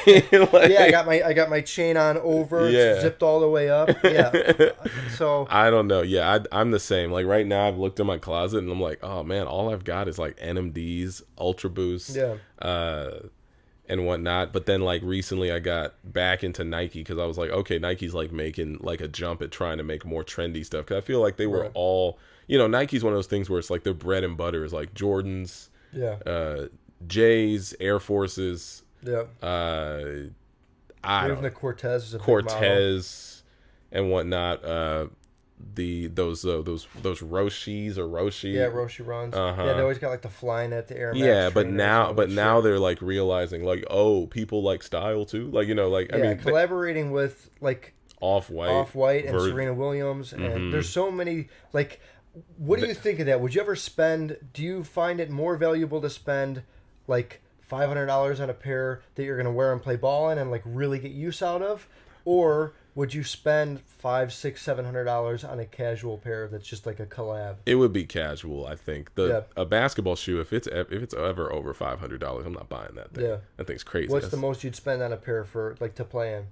(laughs) like,
Yeah, I got my I got my chain on over,
Yeah.
zipped all the way up. (laughs) Yeah, so
I don't know. Yeah, I, I'm the same. Like right now, I've looked in my closet and I'm like, oh man, all I've got is like NMDs, Ultra Boosts,
Yeah.
uh, and whatnot. But then like recently, I got back into Nike because I was like, okay, Nike's like making like a jump at trying to make more trendy stuff. Because I feel like they were
Right.
all, you know, Nike's one of those things where it's like their bread and butter is like Jordans,
yeah,
uh, J's, Air Forces,
yeah.
uh, I
Even
don't
the Cortez is a big model.
Cortez and whatnot. Uh, the those uh, those those Roshis or Roshi.
Yeah, Roshe runs.
Uh-huh.
Yeah, they always got like the flying at the Air
Yeah, but now but
that
now they're like realizing like oh people like style too like you know like I
yeah,
mean
collaborating with like
off white
Off White and
Vir-
Serena Williams, and
Mhm.
there's so many. Like, what do you think of that? Would you ever spend? Do you find it more valuable to spend like five hundred dollars on a pair that you're gonna wear and play ball in and like really get use out of, or would you spend five, six, seven hundred dollars on a casual pair that's just like a collab?
It would be casual, I think. The
Yeah.
a basketball shoe, if it's if it's ever over five hundred dollars, I'm not buying that thing.
Yeah.
that thing's crazy.
What's the most you'd spend on a pair for like to play in?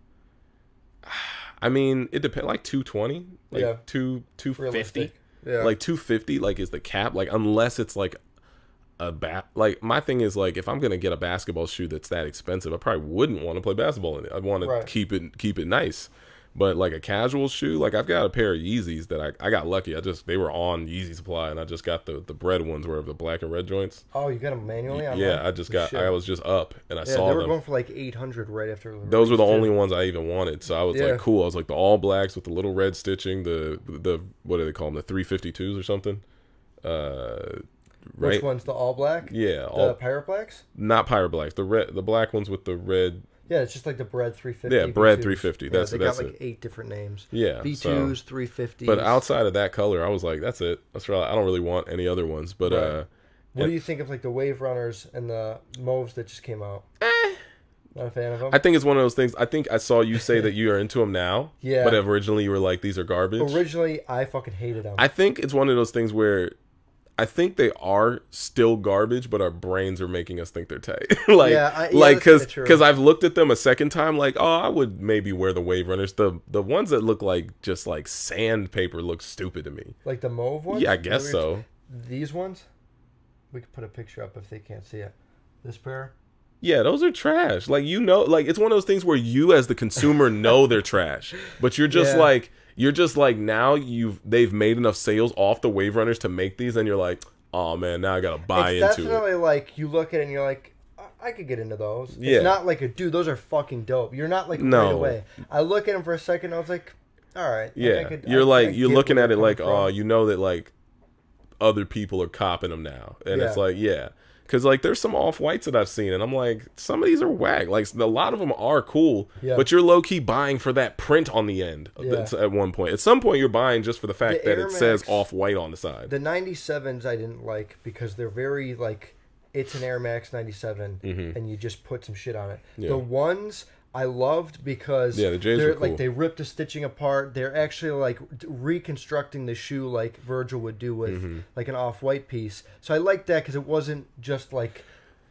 I mean, it depends. Like two twenty, like
Yeah.
two two fifty.
Yeah.
Like two fifty, like is the cap. Like unless it's like a bat. Like my thing is like if I'm gonna get a basketball shoe that's that expensive, I probably wouldn't want to play basketball in it. I'd want
Right.
to keep it keep it nice. But like a casual shoe, like I've got a pair of Yeezys that I, I got lucky. I just they were on Yeezy supply, and I just got the the bread ones, where the black and red joints.
Oh, you got them manually? On
Yeah,
there?
I just got.
shit.
I was just up and I
Yeah,
saw
they were
them.
going for like 800 right after. the
Those were the
release,
only ones I even wanted. So I was
Yeah.
like, cool. I was like the all blacks with the little red stitching, the the what do they call them? The three fifty twos or something. Uh, right?
Which one's the all black?
Yeah,
The
all
Pirate Blacks?
not pirate blacks. The red, the black ones with the red.
Yeah, it's just like the bread 350.
Yeah, bread
V2s.
350,
Yeah,
that's-
they
that's
got like
it.
eight different names.
Yeah,
V2s,
so-
350s.
But outside of that color, I was like, that's it. That's right. I don't really want any other ones. But
Right.
uh,
what do you think of like the Wave Runners and the Mauves that just came out? Not a fan of them.
I think it's one of those things. I think I saw you say that you are into them now. (laughs)
Yeah.
But originally you were like, these are garbage.
Originally, I fucking hated them.
I think it's one of those things where I think they are still garbage, but our brains are making us think they're tight. (laughs) like,
Yeah, I- yeah,
like because because I've looked at them a second time, like, oh, I would maybe wear the Wave Runners. The the ones that look like just like sandpaper look stupid to me.
like the Mauve ones.
Yeah, I guess so.
These ones, we could put a picture up if they can't see it. This pair.
Yeah, those are trash. Like you know, like it's one of those things where you as the consumer know they're trash, but you're just
Yeah.
like you're just like now you've they've made enough sales off the Wave Runners to make these, and you're like, oh man, now I gotta buy
it's
into it.
definitely like you look at it and you're like, I, I could get into those.
Yeah.
It's not like a dude. Those are fucking dope. You're not like
No.
right away. I look at them for a second. I was like, all right.
Yeah,
I could-
you're
I-
like
I
you're looking at it like,
coming
oh, you know that like other people are copping them now, and it's like, yeah, because like there's some off whites that I've seen, and I'm like, some of these are whack. Like a lot of them are cool,
Yeah.
but you're low key buying for that print on the end.
Yeah.
At one point, at some point, you're buying just for the fact
The
that
Air
it says off white on the side.
The 97s I didn't like because they're very like it's an Air Max 97 and you just put some shit on it.
Mm-hmm. Yeah.
The ones I loved because
Yeah, the J's
they're
were cool.
like they ripped the stitching apart. They're actually like reconstructing the shoe like Virgil would do with
Mm-hmm.
like an off-white piece. So I liked that because it wasn't just like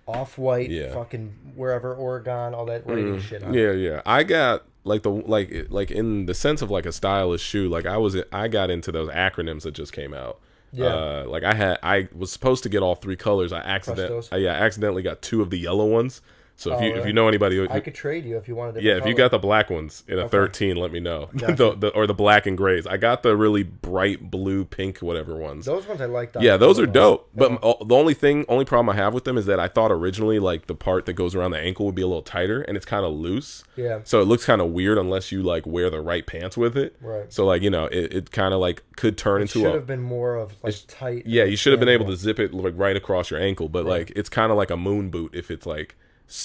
off-white
Yeah.
fucking Beaverton Oregon all that writing shit. On.
Yeah, yeah. I got like the like like in the sense of like a stylish shoe. Like I was I got into those acronyms that just came out.
Yeah.
Uh, like I had I was supposed to get all three colors. I accident I, yeah, I accidentally got two of the yellow ones. So if
Oh,
you if you know anybody who,
I could trade you if you wanted.
yeah, if you got the black ones in a 13, let me know. (laughs)
Gotcha.
the, the, or the black and grays. I got the really bright blue, pink, whatever ones.
those ones I liked. on
Yeah, those are dope. But m- the only thing, only problem I have with them is that I thought originally like the part that goes around the ankle would be a little tighter, and it's kind of loose.
Yeah.
So it looks kind of weird unless you like wear the right pants with it.
Right.
So like you know, it, it kind of like could turn into
should
a Should
have been more of like tight.
yeah. You should have been able to zip it like right across your ankle, but like it's kind of like a moon boot if it's like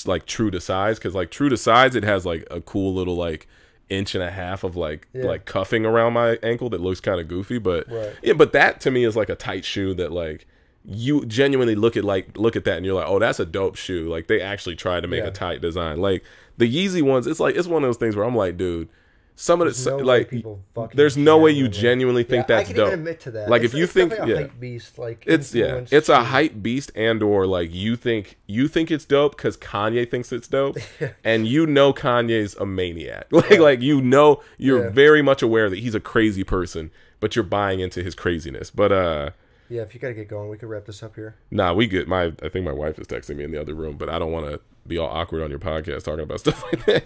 like true to size because like true to size it has like a cool little like inch and a half of like
Yeah.
like cuffing around my ankle that looks kind of goofy but
Right.
yeah but that to me is like a tight shoe that like you genuinely look at like look at that and you're like oh that's a dope shoe like they actually tried to make
Yeah.
a tight design like the Yeezy ones it's like it's one of those things where I'm like dude some of the
no
like
people
there's no way you
genuinely-
think
Yeah,
that's
I can
dope
admit to that.
like
It's-
if you think yeah
hype beast, like
it's yeah, it's a hype beast, and or like you think you think it's dope because Kanye thinks it's dope, (laughs) and you know Kanye's a maniac. (laughs) Like like you know you're
Yeah.
very much aware that he's a crazy person, but you're buying into his craziness. But uh,
Yeah, if you gotta get going, we could wrap this up here.
nah, we get my. I think my wife is texting me in the other room, but I don't want to be all awkward on your podcast talking about stuff (laughs) like that.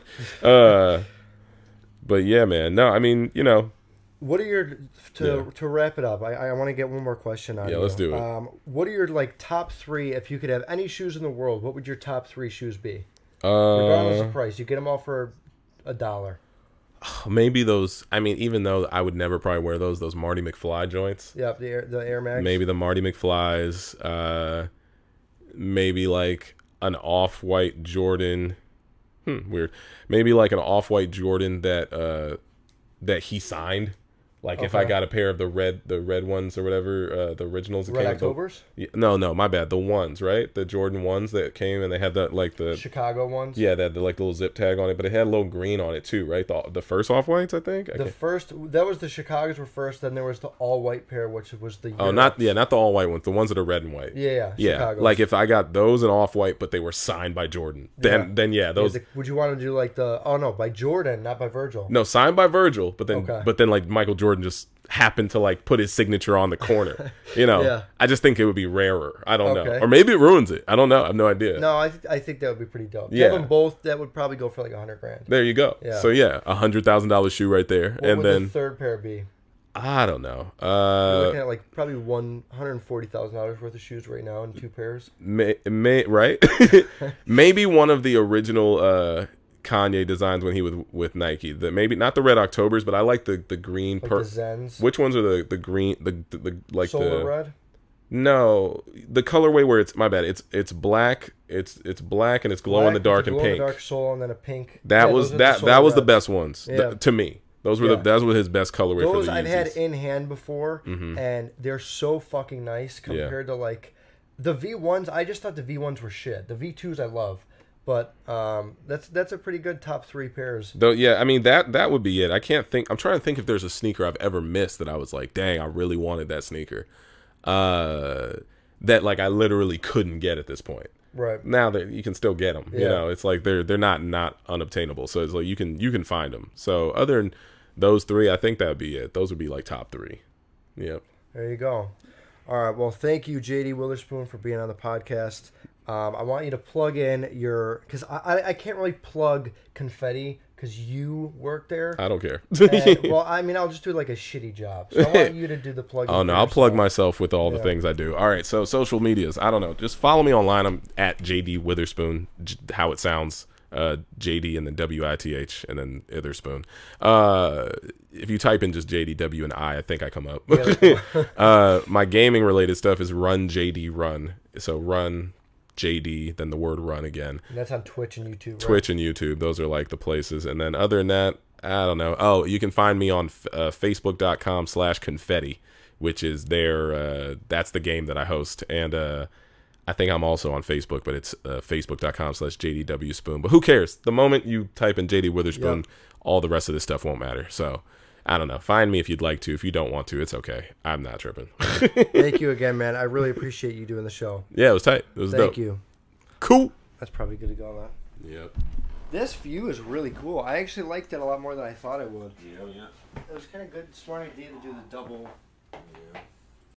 Uh, but yeah, man. No, I mean you know
What are your to
Yeah.
to wrap it up? I, I want to get one more question on
Yeah,
you.
let's do it.
Um, what are your like top three? If you could have any shoes in the world, what would your top three shoes be?
uh,
Regardless of price, you get them all for a dollar. (sighs)
maybe those. I mean, even though I would never probably wear those, those Marty McFly joints.
Yep, the Air, the Air Max.
maybe the Marty McFlys. uh, maybe like an off-white Jordan. Hmm, weird. Maybe like an off-white Jordan that uh, that he signed. Like if I got a pair of the red, the red ones or whatever, uh, the originals. That
Red
came the-
Octobers,
Yeah, no, no, my bad. The ones, right? The Jordan ones that came and they had that like the
Chicago ones.
yeah, that the like little zip tag on it, but it had a little green on it too, right? The the first off whites, I think. I
The
can't-
first that was the Chicago's were first. Then there was the all white pair, which was the
oh, not yeah, not the all white ones. The ones that are red and white.
yeah yeah
Yeah,
Chicago's.
like if I got those in off white, but they were signed by Jordan, then
Yeah.
then yeah,
Yeah,
those
the- would you want to do like the oh no by Jordan, not by Virgil?
no signed by Virgil, but then
Okay.
but then like Michael Jordan Jordan just happened to like put his signature on the corner. You know, (laughs)
Yeah.
I just think it would be rarer. I don't know, or maybe it ruins it. I don't know. I have no idea.
No, I, th- I think that would be pretty dope.
Yeah.
them both, that would probably go for like a hundred grand.
There you go.
Yeah.
So yeah, a hundred thousand dollar shoe right there,
What
and
would
then
the third pair be?
I don't know.
You're
Uh,
looking at like probably one hundred and forty thousand dollars worth of shoes right now in two pairs.
may, may right? (laughs) maybe one of the original uh Kanye designs when he was with Nike. The maybe not the red Octobers, but I like the the green.
Like
Per-
the Zens,
which ones are the the green the the, the like
Solar
the
Red.
no the colorway where it's my bad it's it's black it's it's black and it's glow in the dark and pink.
glow-in-the-dark sole and then a pink.
That
Yeah,
was
those
that that was the best ones
Yeah.
to me. Those were
Yeah.
the that was his best colorway for
Those
the
I've had in hand before,
Mm-hmm.
and they're so fucking nice compared to like the V ones. I just thought the V ones were shit. The V twos I love, but um, that's that's a pretty good top three pairs.
Though yeah, I mean that that would be it. I can't think. I'm trying to think if there's a sneaker I've ever missed that I was like, dang, I really wanted that sneaker. Uh, that like I literally couldn't get at this point.
Right.
Now that you can still get them,
yeah.
you know, it's like they're they're not not unobtainable. So it's like you can you can find them. So other than those three, I think that would be it. Those would be like top three. Yep.
There you go. All right. Well, thank you, JD Witherspoon, for being on the podcast. Um, I want you to plug in your because I, I I can't really plug confetti because you work there.
I don't care.
And, (laughs) well, I mean, I'll just do like a shitty job. So I want (laughs) you to do the plug.
Oh no, I'll plug myself with all the things I do. All right, so social medias. I don't know. Just follow me online. I'm at JD Witherspoon. J- how it sounds. Uh, JD and then W I T H and then Witherspoon. Uh, if you type in just JD W and I, I think I come up. (laughs) uh, my gaming related stuff is Run JD Run. So Run JD, then the word Run again.
And that's on Twitch and YouTube. Right?
Twitch and YouTube. Those are like the places. And then other than that, I don't know. Oh, you can find me on uh, Facebook.com slash confetti, which is their, uh, that's the game that I host. And uh, I think I'm also on Facebook, but it's uh, Facebook.com slash JDW Spoon. But who cares? The moment you type in JD Witherspoon,
Yep.
all the rest of this stuff won't matter. So I don't know. Find me if you'd like to. If you don't want to, it's okay. I'm not tripping. (laughs)
Thank you again, man. I really appreciate you doing the show.
yeah, it was tight. It was
Thank
dope.
you.
Cool.
That's probably good to go on that.
Yep.
This view is really cool. I actually liked it a lot more than I thought I would.
Yeah, yeah.
It was kind of good, smart idea to do the double.
Yeah.